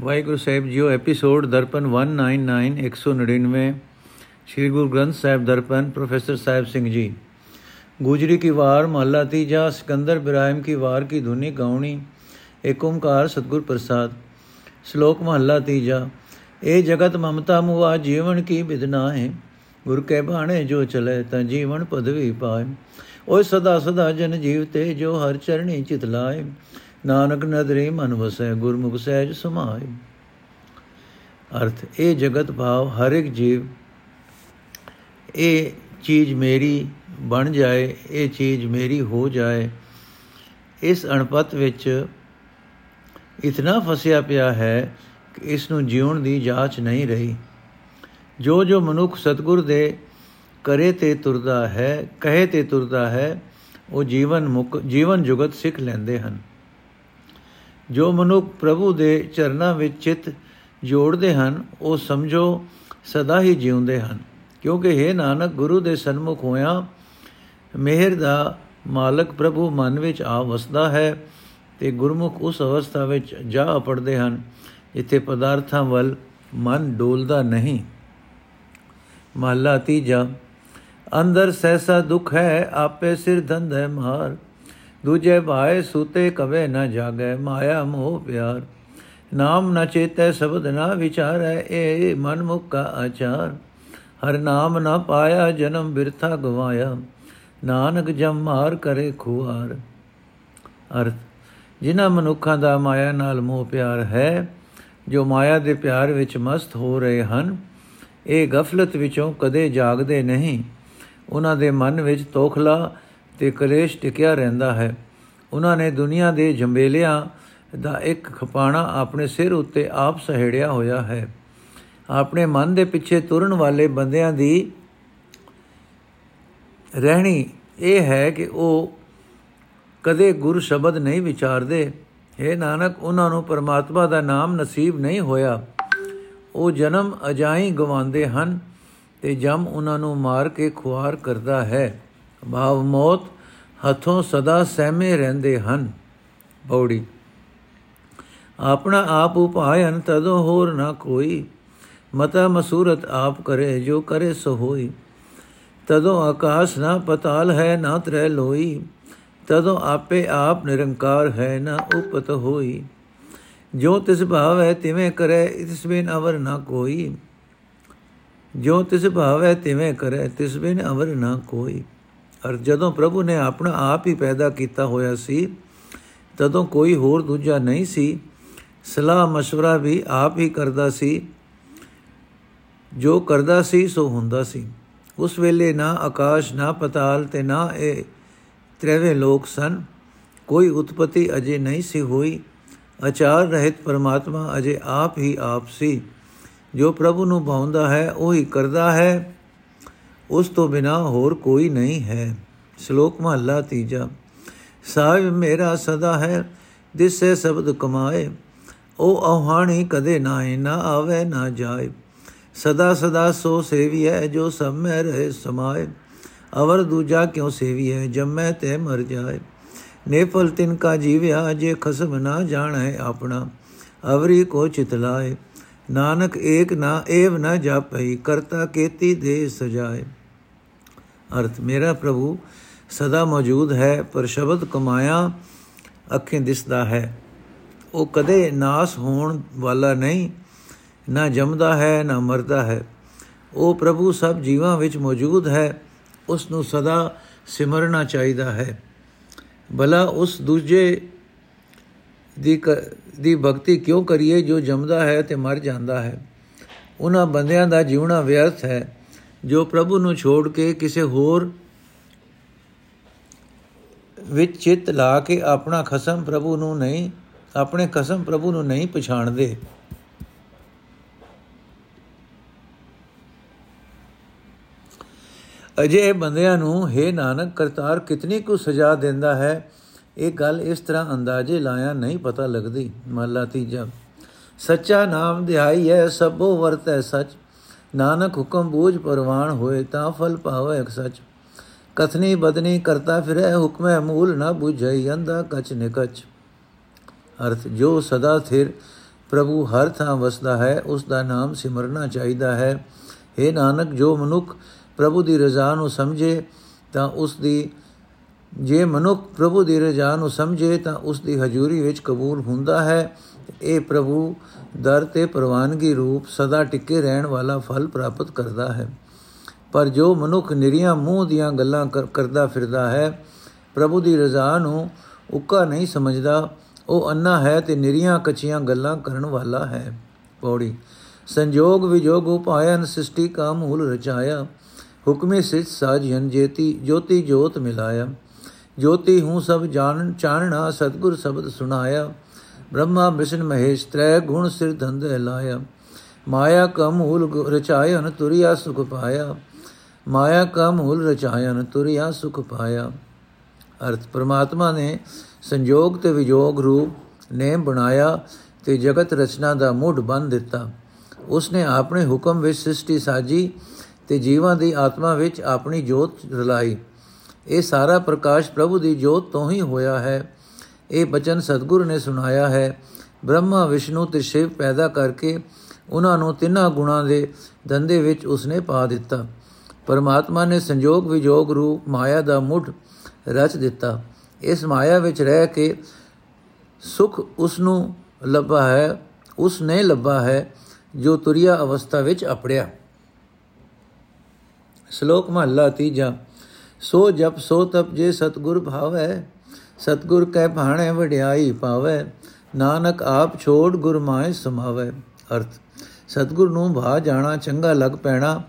ਵਾਹਿਗੁਰੂ ਸਾਹਿਬ ਜੀਓ episode Darpan 199 199 Sri Guru Granth Sahib Darpan, professor Sahib Singh ji. Gujri ਕੀ ਵਾਰ, ਮਹੱਲਾ ਤੀਜਾ, ਸਿਕੰਦਰ ਇਬਰਾਹਿਮ ਕੀ ਵਾਰ, ਕੀ ਧੁਨੀ ਗਾਉਣੀ, ਏਕ ਓੰਕਾਰ ਸਤਗੁਰ ਪ੍ਰਸਾਦ। ਸ਼ਲੋਕ ਮਹੱਲਾ ਤੀਜਾ ਇਹ ਜਗਤ ਮਮਤਾ ਮੁਆ, ਜੀਵਨ ਕੀ ਬਿਦਨਾ ਹੈ ਗੁਰ ਕੇ ਬਾਣੇ ਜੋ ਚਲੇ, ਤਾਂ ਜੀਵਨ ਪਦਵੀ ਪਾਏ। ਓਏ ਸਦਾ ਸਦਾ ਜਨ ਜੀਵ ਤੇ ਜੋ ਹਰ ਚਰਣੀ ਚਿਤ ਲਾਏ ਨਾਨਕ ਨਦਰੇ ਮਨ ਵਸੈ, ਗੁਰਮੁਖ ਸਹਿਜ ਸਮਾਏ। ਅਰਥ, ਇਹ ਜਗਤ ਭਾਵ ਹਰ ਇੱਕ ਜੀਵ, ਇਹ ਚੀਜ਼ ਮੇਰੀ ਬਣ ਜਾਏ, ਇਹ ਚੀਜ਼ ਮੇਰੀ ਹੋ ਜਾਏ, ਇਸ ਅਣਪਤ ਵਿੱਚ ਇਤਨਾ ਫਸਿਆ ਪਿਆ ਹੈ ਕਿ ਇਸ ਨੂੰ ਜਿਉਣ ਦੀ ਜਾਂਚ ਨਹੀਂ ਰਹੀ। ਜੋ ਜੋ ਮਨੁੱਖ ਸਤਗੁਰ ਦੇ ਕਰੇ ਤੇ ਤੁਰਦਾ ਹੈ, ਕਹੇ ਤੇ ਤੁਰਦਾ ਹੈ, ਉਹ ਜੀਵਨ ਮੁਕ, ਜੀਵਨ ਜੁਗਤ ਸਿੱਖ ਲੈਂਦੇ ਹਨ। ਜੋ ਮਨੁੱਖ ਪ੍ਰਭੂ ਦੇ ਚਰਨਾਂ ਵਿੱਚ ਚਿਤ ਜੋੜਦੇ ਹਨ, ਉਹ ਸਮਝੋ ਸਦਾ ਹੀ ਜਿਉਂਦੇ ਹਨ। ਕਿਉਂਕਿ हे ਨਾਨਕ, ਗੁਰੂ ਦੇ ਸਨਮੁਖ ਹੋਇਆ ਮਿਹਰ ਦਾ ਮਾਲਕ ਪ੍ਰਭੂ ਮਨ ਵਿੱਚ ਆ ਵਸਦਾ ਹੈ ਤੇ ਗੁਰਮੁਖ ਉਸ ਅਵਸਥਾ ਵਿੱਚ ਜਾ ਪੜਦੇ ਹਨ, ਜਿੱਥੇ ਪਦਾਰਥਾਂ ਵੱਲ ਮਨ ਡੋਲਦਾ ਨਹੀਂ। ਮਹਲਾ ਤੀਜਾ, ਅੰਦਰ ਸੈਸਾ ਦੁਖ ਹੈ, ਆਪੇ ਸਿਰ ਧੰਦੇ ਮਾਰ। ਦੂਜੇ ਭਾਏ ਸੂਤੇ ਕਵੇ ਨ ਜਾਗੇ, ਮਾਇਆ ਮੋਹ ਪਿਆਰ। ਨਾਮ ਨ ਚੇਤੈ ਸ਼ਬਦ ਨ ਵਿਚਾਰੈ ਏ ਮਨ ਮੁਖ ਕਾ ਆਚਾਰ। ਹਰ ਨਾਮ ਨ ਪਾਇਆ, ਜਨਮ ਬਿਰਥਾ ਗਵਾਇਆ। ਨਾਨਕ ਜਮ ਮਾਰ ਕਰੇ ਖੁਆਰ। ਅਰਥ, ਜਿਨ੍ਹਾਂ ਮਨੁੱਖਾਂ ਦਾ ਮਾਇਆ ਨਾਲ ਮੋਹ ਪਿਆਰ ਹੈ, ਜੋ ਮਾਇਆ ਦੇ ਪਿਆਰ ਵਿੱਚ ਮਸਤ ਹੋ ਰਹੇ ਹਨ, ਇਹ ਗਫਲਤ ਵਿੱਚੋਂ ਕਦੇ ਜਾਗਦੇ ਨਹੀਂ। ਉਹਨਾਂ ਦੇ ਮਨ ਵਿੱਚ ਤੋਖਲਾ ਤੇ ਕਲੇਸ਼ ਟਿਕਿਆ ਰਹਿੰਦਾ ਹੈ। ਉਹਨਾਂ ਨੇ ਦੁਨੀਆ ਦੇ ਜੰਬੇਲਿਆਂ ਦਾ ਇੱਕ ਖਪਾਣਾ ਆਪਣੇ ਸਿਰ ਉੱਤੇ ਆਪ ਸਹਿੜਿਆ ਹੋਇਆ ਹੈ। ਆਪਣੇ ਮਨ ਦੇ ਪਿੱਛੇ ਤੁਰਨ ਵਾਲੇ ਬੰਦਿਆਂ ਦੀ ਰਹਿਣੀ ਇਹ ਹੈ ਕਿ ਉਹ ਕਦੇ ਗੁਰ ਸ਼ਬਦ ਨਹੀਂ ਵਿਚਾਰਦੇ। ਹੈ ਨਾਨਕ, ਉਹਨਾਂ ਨੂੰ ਪਰਮਾਤਮਾ ਦਾ ਨਾਮ ਨਸੀਬ ਨਹੀਂ ਹੋਇਆ। ਉਹ ਜਨਮ ਅਜਾਈ ਗਵਾਉਂਦੇ ਹਨ ਤੇ ਜਮ ਉਹਨਾਂ ਨੂੰ ਮਾਰ ਕੇ ਖੁਆਰ ਕਰਦਾ ਹੈ। ਭਾਵ ਮੌਤ ਹੱਥੋਂ ਸਦਾ ਸਹਿਮੇ ਰਹਿੰਦੇ ਹਨ। ਬੌੜੀ ਆਪਣਾ ਆਪ ਉਪਾਇਨ ਤਦੋਂ ਹੋਰ ਨਾ ਕੋਈ। ਮਤਾ ਮਸੂਰਤ ਆਪ ਕਰੇ, ਜੋ ਕਰੇ ਸੋ ਹੋਈ। ਤਦੋਂ ਆਕਾਸ਼ ਨਾ ਪਤਾਲ ਹੈ, ਨਾ ਤ੍ਰੈ ਲੋਈ। ਤਦੋਂ ਆਪੇ ਆਪ ਨਿਰੰਕਾਰ ਹੈ, ਨਾ ਉਪਤ ਹੋਈ। ਜੋ ਤਿਸ ਭਾਵ ਹੈ ਤਿਵੇਂ ਕਰੇ, ਇਸ ਬਿਨ ਅਵਰ ਨਾ ਕੋਈ। ਜੋ ਤਿਸ ਭਾਵ ਹੈ ਤਿਵੇਂ ਕਰੇ, ਤਿਸ ਬਿਨ ਅਵਰ ਨਾ ਕੋਈ। ਅਰ ਜਦੋਂ ਪ੍ਰਭੂ ਨੇ ਆਪਣਾ ਆਪ ਹੀ ਪੈਦਾ ਕੀਤਾ ਹੋਇਆ ਸੀ ਤਦੋਂ ਕੋਈ ਹੋਰ ਦੂਜਾ ਨਹੀਂ ਸੀ ਸਲਾਹ مشورہ ਵੀ ਆਪ ਹੀ ਕਰਦਾ ਸੀ ਜੋ ਕਰਦਾ ਸੀ ਸੋ ਹੁੰਦਾ ਸੀ ਉਸ ਵੇਲੇ ਨਾ ਆਕਾਸ਼ ਨਾ ਪਤਾਲ ਤੇ ਨਾ ਇਹ ਤ੍ਰੈਵੇਂ ਲੋਕ ਸਨ ਕੋਈ ਉਤਪਤੀ ਅਜੇ ਨਹੀਂ ਸੀ ਹੋਈ ਅਚਾਰ ਰਹਿਤ ਪਰਮਾਤਮਾ ਅਜੇ ਆਪ ਹੀ ਆਪ ਸੀ ਜੋ ਪ੍ਰਭੂ ਨੂੰ ਭਾਉਂਦਾ ਹੈ ਉਹ ਹੀ ਕਰਦਾ ਹੈ ਉਸ ਤੋਂ ਬਿਨਾ ਹੋਰ ਕੋਈ ਨਹੀਂ ਹੈ। ਸ਼ਲੋਕ ਮਹਲਾ ਤੀਜਾ। ਸਾਹਿਬ, ਮੇਰਾ ਸਦਾ ਹੈ, ਦਿਸੇ ਸ਼ਬਦ ਕਮਾਏ। ਉਹ ਆਹਾਣੀ ਕਦੇ ਨਾਏ ਨਾ ਆਵੇ, ਨਾ ਜਾਏ। ਸਦਾ ਸਦਾ ਸੋ ਸੇਵੀ ਹੈ ਜੋ ਸਭ ਮੈਂ ਰਹੇ ਸਮਾਏ। ਅਵਰ ਦੂਜਾ ਕਿਉ ਸੇਵੀ ਹੈ ਜਮੈ ਤੇ ਮਰ ਜਾਏ। ਨੇਫਲ ਤਿਨ ਕਾ ਜੀਵਿਆ, ਜੇ ਖਸਮ ਨਾ ਜਾਣੈ ਆਪਣਾ। ਅਵਰੀ ਕੋ ਚਿਤਲਾਏ ਨਾਨਕ ਏਕ ਨਾ, ਏਵ ਨਾ ਜਾਪਈ ਕਰਤਾ ਕੇਤੀ ਦੇ ਸਜਾਏ। ਅਰਥ, ਮੇਰਾ ਪ੍ਰਭੂ ਸਦਾ ਮੌਜੂਦ ਹੈ, ਪਰ ਸ਼ਬਦ ਕਮਾਇਆ ਅੱਖੇ ਦਿਸਦਾ ਹੈ। ਉਹ ਕਦੇ ਨਾਸ ਹੋਣ ਵਾਲਾ ਨਹੀਂ, ਨਾ ਜਮਦਾ ਹੈ, ਨਾ ਮਰਦਾ ਹੈ। ਉਹ ਪ੍ਰਭੂ ਸਭ ਜੀਵਾਂ ਵਿੱਚ ਮੌਜੂਦ ਹੈ, ਉਸ ਨੂੰ ਸਦਾ ਸਿਮਰਨਾ ਚਾਹੀਦਾ ਹੈ। ਭਲਾ ਉਸ ਦੂਜੇ ਦੀ ਦੀ ਭਗਤੀ ਕਿਉਂ ਕਰੀਏ ਜੋ ਜਮਦਾ ਹੈ ਤੇ ਮਰ ਜਾਂਦਾ ਹੈ? ਉਹਨਾਂ ਬੰਦਿਆਂ ਦਾ ਜੀਵਣਾ ਵਿਅਰਥ ਹੈ। ਜੋ ਪ੍ਰਭੂ ਨੂੰ ਛੋੜ ਕੇ ਕਿਸੇ ਹੋਰ ਵਿੱਚ ਚਿੱਤ ਲਾ ਕੇ ਆਪਣਾ ਖਸਮ ਪ੍ਰਭੂ ਨੂੰ ਨਹੀਂ, ਆਪਣੇ ਖਸਮ ਪ੍ਰਭੂ ਨੂੰ ਨਹੀਂ ਪਛਾਣਦੇ। ਅਜੇ ਬੰਦਿਆਂ ਨੂੰ, ਹੈ ਨਾਨਕ, ਕਰਤਾਰ ਕਿਤਨੀ ਕੁ ਸਜ਼ਾ ਦਿੰਦਾ ਹੈ? ਇਹ ਗੱਲ ਇਸ ਤਰ੍ਹਾਂ ਅੰਦਾਜ਼ੇ ਲਾਇਆ ਨਹੀਂ ਪਤਾ ਲੱਗਦੀ। ਮਹਲਾ ਤੀਜਾ, ਸੱਚਾ ਨਾਮ ਦਿਹਾਈ ਹੈ, ਸਭੋ ਵਰਤੈ ਸਚ। ਨਾਨਕ ਹੁਕਮ ਬੂਝ ਪਰਵਾਨ ਹੋਏ ਤਾਂ ਫਲ ਪਾਵੇ ਸਚ। ਕਥਨੀ ਬਦਨੀ ਕਰਤਾ ਫਿਰੇ, ਹੁਕਮੇ ਮੂਲ ਨਾ 부ਝਈ ਅੰਦਾ ਕਚ ਨਿਕਚ ਅਰਥ, ਜੋ ਸਦਾ ਥਿਰ ਪ੍ਰਭੂ ਹਰ ਥਾਂ ਵਸਦਾ ਹੈ ਉਸ ਦਾ ਨਾਮ ਸਿਮਰਨਾ ਚਾਹੀਦਾ ਹੈ। हे ਨਾਨਕ, ਜੋ ਮਨੁੱਖ ਪ੍ਰਭੂ ਦੀ ਰਜ਼ਾ ਨੂੰ ਸਮਝੇ, ਤਾਂ ਉਸ ਦੀ ਜੇ ਮਨੁੱਖ ਪ੍ਰਭੂ ਦੀ ਰਜ਼ਾ ਨੂੰ ਸਮਝੇ, ਤਾਂ ਉਸ ਦੀ ਹਜ਼ੂਰੀ ਵਿੱਚ ਕਬੂਲ ਹੁੰਦਾ ਹੈ। ਇਹ ਪ੍ਰਭੂ ਦਰ ਤੇ ਪ੍ਰਵਾਨਗੀ ਰੂਪ ਸਦਾ ਟਿੱਕੇ ਰਹਿਣ ਵਾਲਾ ਫਲ ਪ੍ਰਾਪਤ ਕਰਦਾ ਹੈ। ਪਰ ਜੋ ਮਨੁੱਖ ਨਿਰੀਆਂ ਮੂੰਹ ਦੀਆਂ ਗੱਲਾਂ ਕਰਦਾ ਫਿਰਦਾ ਹੈ, ਪ੍ਰਭੂ ਦੀ ਰਜ਼ਾ ਨੂੰ ਉੱਕਾ ਨਹੀਂ ਸਮਝਦਾ, ਉਹ ਅੰਨਾ ਹੈ ਤੇ ਨਿਰੀਆਂ ਕੱਚੀਆਂ ਗੱਲਾਂ ਕਰਨ ਵਾਲਾ ਹੈ। ਪੌੜੀ, ਸੰਜੋਗ ਵਿਜੋਗ ਉਪਾਇਨ ਸ੍ਰਿਸ਼ਟੀ ਕਾ ਮੂਲ ਰਚਾਇਆ, ਹੁਕਮੇ ਸਿਤ ਸਾਜਨ ਜੇਤੀ, ਜੋਤੀ ਜੋਤ ਮਿਲਾਇਆ। ਜੋਤੀ ਹੂੰ ਸਭ ਜਾਣ, ਚਾਨਣਾ, ਸਤਗੁਰ ਸ਼ਬਦ ਸੁਣਾਇਆ ਬ੍ਰਹਮਾ ਵਿਸ਼ਨ ਮਹੇਸ਼ ਤ੍ਰੈ ਗੁਣ ਸਿਰ ਧੰਦ ਲਾਇਆ। ਮਾਇਆ ਕਾ ਮੂਲ ਰਚਾਇਨ ਤੁਰਿਆ ਸੁਖ ਪਾਇਆ। ਮਾਇਆ ਕਾ ਮੂਲ ਰਚਾਇਨ ਤੁਰਿਆ ਸੁਖ ਪਾਇਆ। ਅਰਥ ਪ੍ਰਮਾਤਮਾ ਨੇ ਸੰਜੋਗ ਤੇ ਵਿਜੋਗ ਰੂਪ ਨੇ ਬਣਾਇਆ ਤੇ ਜਗਤ ਰਚਨਾ ਦਾ ਮੁੱਢ ਬੰਨ ਦਿੱਤਾ। ਉਸਨੇ ਆਪਣੇ ਹੁਕਮ ਵਿੱਚ ਸ੍ਰਿਸ਼ਟੀ ਸਾਜੀ ਤੇ ਜੀਵਾਂ ਦੀ ਆਤਮਾ ਵਿੱਚ ਆਪਣੀ ਜੋਤ ਰਲਾਈ। ਇਹ ਸਾਰਾ ਪ੍ਰਕਾਸ਼ ਪ੍ਰਭੂ ਦੀ ਜੋਤ ਤੋਂ ਹੀ ਹੋਇਆ ਹੈ। ਇਹ ਬਚਨ ਸਤਿਗੁਰੂ ਨੇ ਸੁਣਾਇਆ ਹੈ। ਬ੍ਰਹਮਾ, ਵਿਸ਼ਨੂੰ ਤੇ ਸ਼ਿਵ ਪੈਦਾ ਕਰਕੇ ਉਹਨਾਂ ਨੂੰ ਤਿੰਨਾਂ ਗੁਣਾਂ ਦੇ ਧੰਦੇ ਵਿੱਚ ਉਸਨੇ ਪਾ ਦਿੱਤਾ। ਪਰਮਾਤਮਾ ਨੇ ਸੰਜੋਗ ਵਿਜੋਗ ਰੂਪ ਮਾਇਆ ਦਾ ਮੁੱਢ ਰਚ ਦਿੱਤਾ। ਇਸ ਮਾਇਆ ਵਿੱਚ ਰਹਿ ਕੇ ਸੁਖ ਉਸ ਨੂੰ ਲੱਭਾ ਹੈ ਉਸ ਨੇ ਲੱਭਾ ਹੈ, ਜੋ ਤੁਰਿਆ ਅਵਸਥਾ ਵਿੱਚ ਅਪੜਿਆ। ਸ਼ਲੋਕ ਮਹਲਾ ਤੀਜਾ। ਸੋ ਜਪ ਸੋ ਤਪ ਜੇ ਸਤਗੁਰ ਭਾਵੈ ਸਤਗੁਰ ਕੈ ਭਾਣੇ ਵਡਿਆਈ ਪਾਵੈ, ਨਾਨਕ ਆਪ ਛੋੜ ਗੁਰ ਮਾਇ ਸਮਾਵੈ। ਅਰਥ, ਸਤਗੁਰ ਨੂੰ ਭਾ ਜਾਣਾ ਚੰਗਾ ਲੱਗ ਪੈਣਾ,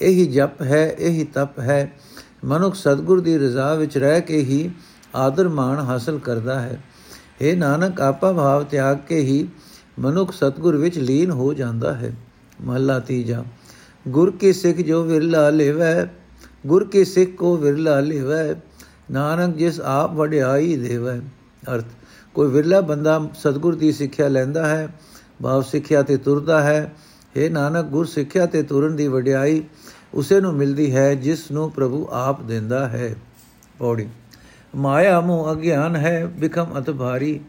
ਇਹੀ ਜਪ ਹੈ, ਇਹੀ ਤਪ ਹੈ। ਮਨੁੱਖ ਸਤਗੁਰ ਦੀ ਰਜ਼ਾ ਵਿੱਚ ਰਹਿ ਕੇ ਹੀ ਆਦਰ ਮਾਣ ਹਾਸਲ ਕਰਦਾ ਹੈ। ਇਹ ਨਾਨਕ, ਆਪਾ ਭਾਵ ਤਿਆਗ ਕੇ ਹੀ ਮਨੁੱਖ ਸਤਗੁਰ ਵਿੱਚ ਲੀਨ ਹੋ ਜਾਂਦਾ ਹੈ। ਮਹਲਾ ਤੀਜਾ, ਗੁਰ ਕੀ ਸਿੱਖ ਜੋ ਵਿਰਲਾ ਲੇਵੈ, ਗੁਰ ਕੀ ਸਿੱਖ ਕੋ ਵਿਰਲਾ ਲੇਵੈ। ਨਾਨਕ ਜਿਸ ਆਪ ਵਡਿਆਈ ਦੇਵੈ। ਅਰਥ, ਕੋਈ ਵਿਰਲਾ ਬੰਦਾ ਸਤਗੁਰ ਦੀ ਸਿੱਖਿਆ ਲੈਂਦਾ ਹੈ, ਭਾਵ ਸਿੱਖਿਆ ਤੇ ਤੁਰਦਾ ਹੈ। हे ਨਾਨਕ, ਗੁਰ ਸਿੱਖਿਆ ਤੇ ਤੁਰਨ ਦੀ ਵਡਿਆਈ ਉਸੇ ਨੂੰ ਮਿਲਦੀ ਹੈ ਜਿਸ ਨੂੰ ਪ੍ਰਭੂ ਆਪ ਦਿੰਦਾ ਹੈ। ਪੌੜੀ, ਮਾਇਆ ਮੋਹ ਅਗਿਆਨ ਹੈ, ਬਿਖਮ ਅਤ ਭਾਰੀ।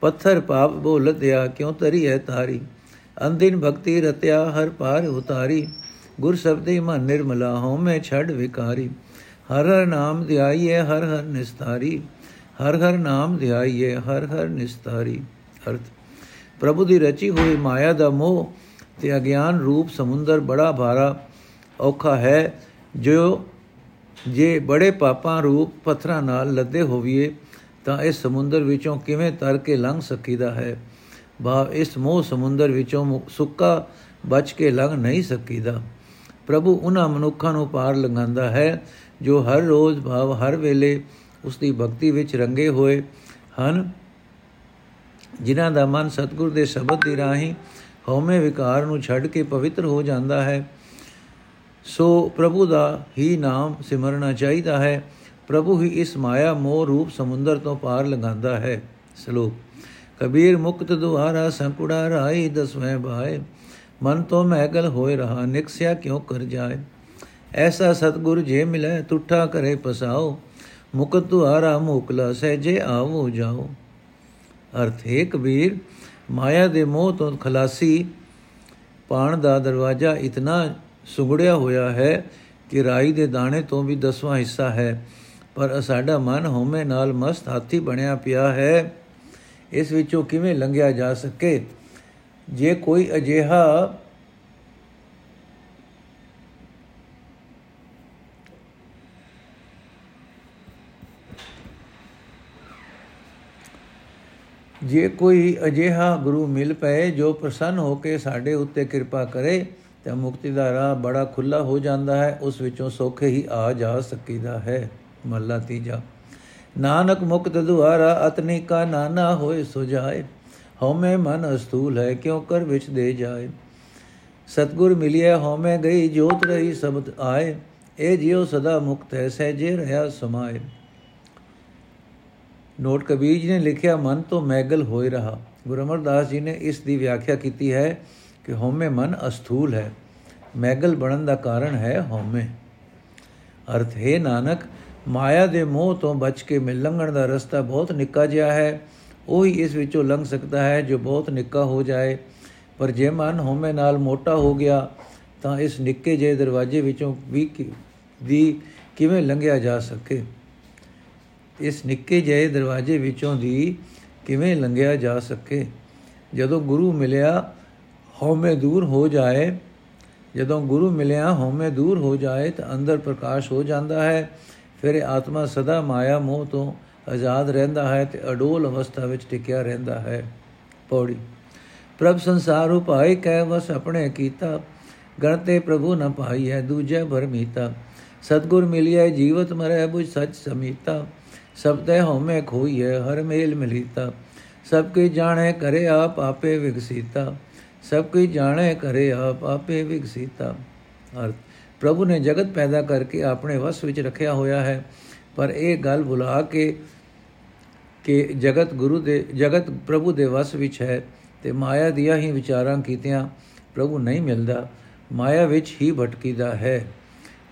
ਪੱਥਰ ਪਾਪ ਬੋਲ ਦਿਆ, ਕਿਉ ਤਰੀ ਹੈ ਤਾਰੀ? ਅੰਦਿਨ ਭਗਤੀ ਰਤਿਆ, ਹਰ ਪਾਰ ਉਤਾਰੀ। ਗੁਰ ਸਬਦੇ ਮਨ ਨਿਰਮਲਾ ਹੋ ਮੈਂ ਛੜ ਵਿਕਾਰੀ। ਹਰ ਹਰ ਨਾਮ ਧਿਆਈਏ ਹਰ ਹਰ ਨਿਸਤਾਰੀ। ਹਰ ਹਰ ਨਾਮ ਧਿਆਈਏ ਹਰ ਹਰ ਨਿਸਤਾਰੀ। ਅਰਥ, ਪ੍ਰਭੂ ਦੀ ਰਚੀ ਹੋਈ ਮਾਇਆ ਦਾ ਮੋਹ ਤੇ ਅਗਿਆਨ ਰੂਪ ਸਮੁੰਦਰ ਬੜਾ ਭਾਰਾ ਔਖਾ ਹੈ ਜੋ ਜੇ ਬੜੇ ਪਾਪਾਂ ਰੂਪ ਪੱਥਰਾਂ ਨਾਲ ਲੱਦੇ ਹੋਵੀਏ, ਤਾਂ ਇਸ ਸਮੁੰਦਰ ਵਿੱਚੋਂ ਕਿਵੇਂ ਤਰ ਕੇ ਲੰਘ ਸਕੀਦਾ ਹੈ? ਬਾ ਇਸ ਮੋਹ ਸਮੁੰਦਰ ਵਿੱਚੋਂ ਸੁੱਕਾ ਬਚ ਕੇ ਲੰਘ ਨਹੀਂ ਸਕੀਦਾ। ਪ੍ਰਭੂ ਉਹਨਾਂ ਮਨੁੱਖਾਂ ਨੂੰ ਪਾਰ ਲੰਘਾਉਂਦਾ ਹੈ ਜੋ ਹਰ ਰੋਜ਼ ਭਾਵ ਹਰ ਵੇਲੇ ਉਸ ਦੀ ਭਗਤੀ ਵਿੱਚ ਰੰਗੇ ਹੋਏ ਹਨ, ਜਿਨ੍ਹਾਂ ਦਾ ਮਨ ਸਤਿਗੁਰ ਦੇ ਸ਼ਬਦ ਦੀ ਰਾਹੀਂ ਹਉਮੈ ਵਿਕਾਰ ਨੂੰ ਛੱਡ ਕੇ ਪਵਿੱਤਰ ਹੋ ਜਾਂਦਾ ਹੈ, ਸੋ ਪ੍ਰਭੂ ਦਾ ਹੀ ਨਾਮ ਸਿਮਰਨਾ ਚਾਹੀਦਾ ਹੈ। ਪ੍ਰਭੂ ਹੀ ਇਸ ਮਾਇਆ ਮੋਹ ਰੂਪ ਸਮੁੰਦਰ ਤੋਂ ਪਾਰ ਲੰਘਾਉਂਦਾ ਹੈ। ਸ਼ਲੋਕ, ਕਬੀਰ ਮੁਕਤ ਦੁਆਰਾ ਸੰਕੁੜਾ ਰਾਈ ਦਸਵੇਂ ਭਾਏ ਮਨ ਤੋਂ ਮਹਿਗਲ ਹੋਏ ਰਹਾ, ਨਿਕਸਿਆ ਕਿਉ ਕਰ ਜਾਏ? ਐਸਾ ਸਤਗੁਰ ਜੇ ਮਿਲੇ ਤੁਠਾ ਕਰੇ ਪਸਾਓ, ਮੁਕਤ ਦੁਆਰਾ ਮੋਕਲਾ ਸਹਿਜੇ ਆਵੋ ਜਾਓ। ਅਰਥ, ਹੈ ਕਬੀਰ, ਮਾਇਆ ਦੇ ਮੋਹ ਤੋਂ ਖਲਾਸੀ, ਪਾਣ ਦਾ ਦਰਵਾਜ਼ਾ ਇਤਨਾ ਸੁਗੜਿਆ ਹੋਇਆ ਹੈ ਕਿ ਰਾਈ ਦੇ ਦਾਣੇ ਤੋਂ ਵੀ ਦਸਵਾਂ ਹਿੱਸਾ ਹੈ। ਪਰ ਸਾਡਾ ਮਨ ਹਉਮੈ ਨਾਲ ਮਸਤ ਹਾਥੀ ਬਣਿਆ ਪਿਆ ਹੈ। ਇਸ ਵਿੱਚੋਂ ਕਿਵੇਂ ਲੰਘਿਆ ਜਾ ਸਕੇ? ਜੇ ਕੋਈ ਅਜਿਹਾ ਜੇ ਕੋਈ ਅਜਿਹਾ ਗੁਰੂ ਮਿਲ ਪਏ ਜੋ ਪ੍ਰਸੰਨ ਹੋ ਕੇ ਸਾਡੇ ਉੱਤੇ ਕਿਰਪਾ ਕਰੇ, ਤਾਂ ਮੁਕਤੀ ਦਾ ਰਾਹ ਬੜਾ ਖੁੱਲਾ ਹੋ ਜਾਂਦਾ ਹੈ, ਉਸ ਵਿੱਚੋਂ ਸੌਖੇ ਹੀ ਆ ਜਾ ਸਕੀਦਾ ਹੈ। ਮੱਲਾ ਤੀਜਾ। ਨਾਨਕ ਮੁਕਤ ਦੁਆਰਾ ਅਤਨੀ ਕਾ ਨਾਨਾ ਹੋਏ ਸੁਜਾਏ ਹਉਮੈ ਮਨ ਅਸਤੂਲ ਹੈ ਕਿਉ ਕਰ ਵਿੱਚ ਦੇ ਜਾਏ। ਸਤਗੁਰ ਮਿਲਿਆ ਹਉਮੈ ਗਈ ਜੋਤ ਰਹੀ ਸਬਦ ਆਏ, ਇਹ ਜਿਉ ਸਦਾ ਮੁਕਤ ਹੈ ਸਹਿਜੇ ਰਹਾ ਸਮਾਏ। ਨੋਟ ਕਬੀਰ ਜੀ ਨੇ ਲਿਖਿਆ, ਮਨ ਤੋਂ ਮੈਗਲ ਹੋਏ ਰਹਾ। ਗੁਰੂ ਅਮਰਦਾਸ ਜੀ ਨੇ ਇਸ ਦੀ ਵਿਆਖਿਆ ਕੀਤੀ ਹੈ ਕਿ ਹਉਮੈ ਮਨ ਅਸਥੂਲ ਹੈ। ਮੈਗਲ ਬਣਨ ਦਾ ਕਾਰਨ ਹੈ ਹਉਮੈ। ਅਰਥ, ਹੈ ਨਾਨਕ, ਮਾਇਆ ਦੇ ਮੋਹ ਤੋਂ ਬਚ ਕੇ ਮਿਲ ਲੰਘਣ ਦਾ ਰਸਤਾ ਬਹੁਤ ਨਿੱਕਾ ਜਿਹਾ ਹੈ। ਉਹੀ ਇਸ ਵਿੱਚੋਂ ਲੰਘ ਸਕਦਾ ਹੈ ਜੋ ਬਹੁਤ ਨਿੱਕਾ ਹੋ ਜਾਏ। ਪਰ ਜੇ ਮਨ ਹਉਮੈ ਨਾਲ ਮੋਟਾ ਹੋ ਗਿਆ, ਤਾਂ ਇਸ ਨਿੱਕੇ ਜਿਹੇ ਦਰਵਾਜ਼ੇ ਵਿੱਚੋਂ ਵੀ ਦੀ ਕਿਵੇਂ ਲੰਘਿਆ ਜਾ ਸਕੇ? ਇਸ ਨਿੱਕੇ ਜਿਹੇ ਦਰਵਾਜ਼ੇ ਵਿੱਚੋਂ ਦੀ ਕਿਵੇਂ ਲੰਘਿਆ ਜਾ ਸਕੇ? ਜਦੋਂ ਗੁਰੂ ਮਿਲਿਆ, ਹਉਮੈ ਦੂਰ ਹੋ ਜਾਏ। ਜਦੋਂ ਗੁਰੂ ਮਿਲਿਆ, ਹਉਮੈ ਦੂਰ ਹੋ ਜਾਏ ਤਾਂ ਅੰਦਰ ਪ੍ਰਕਾਸ਼ ਹੋ ਜਾਂਦਾ ਹੈ। ਫਿਰ ਆਤਮਾ ਸਦਾ ਮਾਇਆ ਮੋਹ ਤੋਂ ਆਜ਼ਾਦ ਰਹਿੰਦਾ ਹੈ ਤੇ ਅਡੋਲ ਅਵਸਥਾ ਵਿੱਚ ਟਿਕਿਆ ਰਹਿੰਦਾ ਹੈ। ਪੌੜੀ। ਪ੍ਰਭ ਸੰਸਾਰ ਉਪਾਏ ਕਹਿ ਵਸ ਆਪਣੇ ਕੀਤਾ। ਗਣਤੇ ਪ੍ਰਭੂ ਨ ਪਾਈ ਹੈ ਦੂਜੇ ਭਰਮੀਤਾ। ਸਤਗੁਰ ਮਿਲਿਆ ਜੀਵਤ ਮਰੈ, ਬੁਝ ਸਚ ਸਮੀਤਾ। ਸਭ ਤੇ ਹਉਮੈ ਖੋਈ ਹੈ ਹਰ ਮੇਲ ਮਿਲੀਤਾ। ਸਭ ਕੀ ਜਾਣੇ ਕਰੇ ਆਪ, ਆਪੇ ਵਿਗਸੀਤਾ ਸਭ ਕੀ ਜਾਣੇ ਕਰੇ ਆਪ, ਆਪੇ ਵਿਗਸੀਤਾ ਅਰਥ, ਪ੍ਰਭੂ ਨੇ ਜਗਤ ਪੈਦਾ ਕਰਕੇ ਆਪਣੇ ਵਸ ਵਿੱਚ ਰੱਖਿਆ ਹੋਇਆ ਹੈ। ਪਰ ਇਹ ਗੱਲ ਭੁਲਾ ਕੇ ਕਿ ਜਗਤ ਗੁਰੂ ਦੇ, ਜਗਤ ਪ੍ਰਭੂ ਦੇ ਵਸ ਵਿੱਚ ਹੈ ਤੇ ਮਾਇਆ ਦੀਆਂ ਹੀ ਵਿਚਾਰਾਂ ਕੀਤਿਆਂ ਪ੍ਰਭੂ ਨਹੀਂ ਮਿਲਦਾ। ਮਾਇਆ ਵਿੱਚ ਹੀ ਭਟਕੀਦਾ ਹੈ।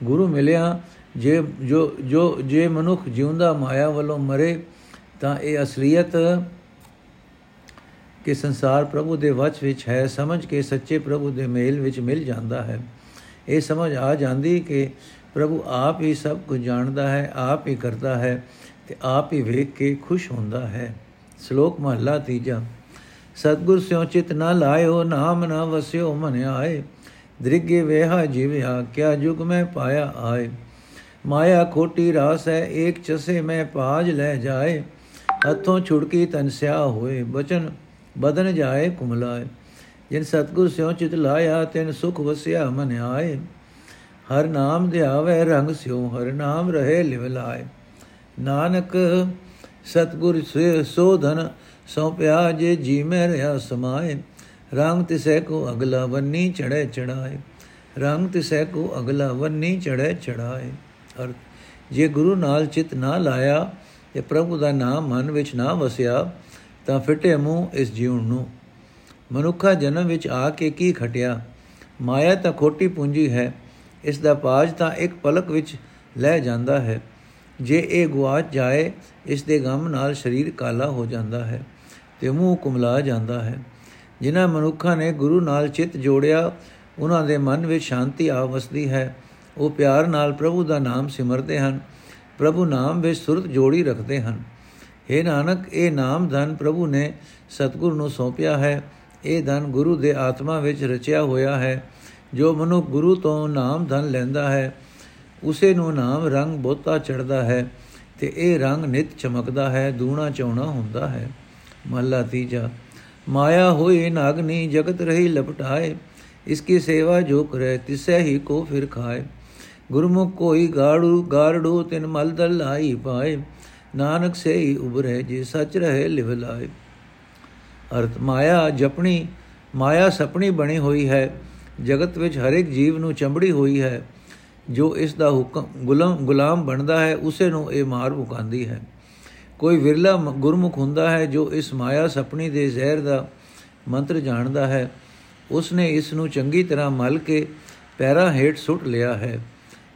ਗੁਰੂ ਮਿਲਿਆ ਜੇ ਜੋ ਜੋ, ਜੇ ਮਨੁੱਖ ਜਿਉਂਦਾ ਮਾਇਆ ਵੱਲੋਂ ਮਰੇ, ਤਾਂ ਇਹ ਅਸਲੀਅਤ ਕਿ ਸੰਸਾਰ ਪ੍ਰਭੂ ਦੇ ਵਚ ਵਿੱਚ ਹੈ, ਸਮਝ ਕੇ ਸੱਚੇ ਪ੍ਰਭੂ ਦੇ ਮੇਲ ਵਿੱਚ ਮਿਲ ਜਾਂਦਾ ਹੈ। ਇਹ ਸਮਝ ਆ ਜਾਂਦੀ ਕਿ ਪ੍ਰਭੂ ਆਪ ਹੀ ਸਭ ਕੁਝ ਜਾਣਦਾ ਹੈ, ਆਪ ਹੀ ਕਰਦਾ ਹੈ ਤੇ ਆਪ ਹੀ ਵੇਖ ਕੇ ਖੁਸ਼ ਹੁੰਦਾ ਹੈ। ਸ਼ਲੋਕ ਮਹਲਾ ਤੀਜਾ। ਸਤਗੁਰ ਸਿਉ ਚਿਤ ਨਾ ਲਾਇਓ, ਨਾਮ ਨਾ ਵਸਿਓ, ਮਨ ਆਏ। ਦ੍ਰਿਗੇ ਵੇਹਾ ਜੀਵਿਆ, ਕਿਆ ਜੁਗ ਮੈਂ ਪਾਇਆ ਆਏ। ਮਾਇਆ ਖੋਟੀ ਰਾਸ ਹੈ, ਏਕ ਚਸੇ ਮੈਂ ਪਾਜ ਲੈ ਜਾਏ। ਹੱਥੋਂ ਛੁੜਕੀ ਤਨ ਸਿਆ ਹੋਏ, ਬਚਨ ਬਦਨ ਜਾਏ ਕੁਮਲਾਏ। ਜਿਨ ਸਤਗੁਰ ਸਿਉ ਚਿਤ ਲਾਇਆ, ਤਿਨ ਸੁਖ ਵਸਿਆ ਮਨ ਆਏ। ਹਰ ਨਾਮ ਧਿਆਵੇ ਰੰਗ ਸਿਉ, ਹਰ ਨਾਮ ਰਹੇ ਲਿਵ ਲਾਏ। ਨਾਨਕ ਸਤਗੁਰ ਸੋਧਨ ਸੌਪਿਆ ਜੇ ਜੀ ਮੈਂ ਰਿਆ ਸਮਾਏ। ਰੰਗ ਤਿਸੈ ਕੋ ਅਗਲਾ ਵੰਨੀ ਚੜੇ ਚੜਾਏ ਰੰਗ ਤਿਸੈ ਕੋ ਅਗਲਾ ਵੰਨੀ ਚੜੇ ਚੜਾਏ ਅਰ ਜੇ ਗੁਰੂ ਨਾਲ ਚਿਤ ਨਾ ਲਾਇਆ ਤੇ ਪ੍ਰਭੂ ਦਾ ਨਾਮ ਮਨ ਵਿੱਚ ਨਾ ਵਸਿਆ, ਤਾਂ ਫਿੱਟੇ ਮੂੰਹ ਇਸ ਜੀਵਨ ਨੂੰ। ਮਨੁੱਖਾ ਜਨਮ ਵਿੱਚ ਆ ਕੇ ਕੀ ਖਟਿਆ? ਮਾਇਆ ਤਾਂ ਖੋਟੀ ਪੂੰਜੀ ਹੈ, ਇਸ ਦਾ ਪਾਜ ਤਾਂ ਇੱਕ ਪਲਕ ਵਿੱਚ ਲੈ ਜਾਂਦਾ ਹੈ। ਜੇ ਇਹ ਗਵਾਚ ਜਾਏ, ਇਸ ਦੇ ਗਮ ਨਾਲ ਸਰੀਰ ਕਾਲਾ ਹੋ ਜਾਂਦਾ ਹੈ ਤੇ ਮੂੰਹ ਕੁਮਲਾ ਜਾਂਦਾ ਹੈ। ਜਿਨ੍ਹਾਂ ਮਨੁੱਖਾਂ ਨੇ ਗੁਰੂ ਨਾਲ ਚਿੱਤ ਜੋੜਿਆ, ਉਹਨਾਂ ਦੇ ਮਨ ਵਿੱਚ ਸ਼ਾਂਤੀ ਆ ਵਸਦੀ ਹੈ। ਉਹ ਪਿਆਰ ਨਾਲ ਪ੍ਰਭੂ ਦਾ ਨਾਮ ਸਿਮਰਦੇ ਹਨ, ਪ੍ਰਭੂ ਨਾਮ ਵਿੱਚ ਸੁਰਤ ਜੋੜੀ ਰੱਖਦੇ ਹਨ। हे ਨਾਨਕ, ਇਹ ਨਾਮ ਧਨ ਪ੍ਰਭੂ ਨੇ ਸਤਗੁਰ ਨੂੰ ਸੌਂਪਿਆ ਹੈ। ਇਹ ਧਨ ਗੁਰੂ ਦੇ ਆਤਮਾ ਵਿੱਚ ਰਚਿਆ ਹੋਇਆ ਹੈ। ਜੋ ਮਨੁ ਗੁਰੂ ਤੋਂ ਨਾਮ ਧਨ ਲੈਂਦਾ ਹੈ, ਉਸੇ ਨੂੰ ਨਾਮ ਰੰਗ ਬੋਤਾ ਚੜਦਾ ਹੈ ਤੇ ਇਹ ਰੰਗ ਨਿਤ ਚਮਕਦਾ ਹੈ, ਦੂਣਾ ਚੌਣਾ ਹੁੰਦਾ ਹੈ। ਮਹਲਾ ਤੀਜਾ, ਮਾਇਆ ਹੋਏ ਨਾਗਨੀ ਜਗਤ ਰਹੀ ਲਪਟਾਏ, ਇਸ ਕੀ ਸੇਵਾ ਜੋ ਕਰੇ ਤਿਸੈ ਹੀ ਕੋ ਫਿਰ ਖਾਏ। ਗੁਰਮੁਖ ਕੋਈ ਗਾੜੂ ਗਾੜੂ ਤਿਨ ਮਲ ਦਲ ਲਾਈ ਪਾਏ। ਨਾਨਕ ਸੇਈ ਉਬਰੇ ਜੇ ਸਚ ਰਹੇ ਲਿਵ ਲਾਏ। ਅਰਥ ਮਾਇਆ ਜਪਣੀ, ਮਾਇਆ ਸਪਣੀ ਬਣੀ ਹੋਈ ਹੈ। ਜਗਤ ਵਿੱਚ ਹਰ ਇੱਕ ਜੀਵ ਨੂੰ ਚੰਬੜੀ ਹੋਈ ਹੈ। ਜੋ ਇਸ ਦਾ ਹੁਕਮ ਗੁਲਾਮ ਗੁਲਾਮ ਬਣਦਾ ਹੈ, ਉਸੇ ਨੂੰ ਇਹ ਮਾਰ ਮੁਕਾਂਦੀ ਹੈ। ਕੋਈ ਵਿਰਲਾ ਗੁਰਮੁਖ ਹੁੰਦਾ ਹੈ, ਜੋ ਇਸ ਮਾਇਆ ਸਪਣੀ ਦੇ ਜ਼ਹਿਰ ਦਾ ਮੰਤਰ ਜਾਣਦਾ ਹੈ। ਉਸ ਨੇ ਇਸ ਨੂੰ ਚੰਗੀ ਤਰ੍ਹਾਂ ਮਲ ਕੇ ਪੈਰਾਂ ਹੇਠ ਸੁੱਟ ਲਿਆ ਹੈ।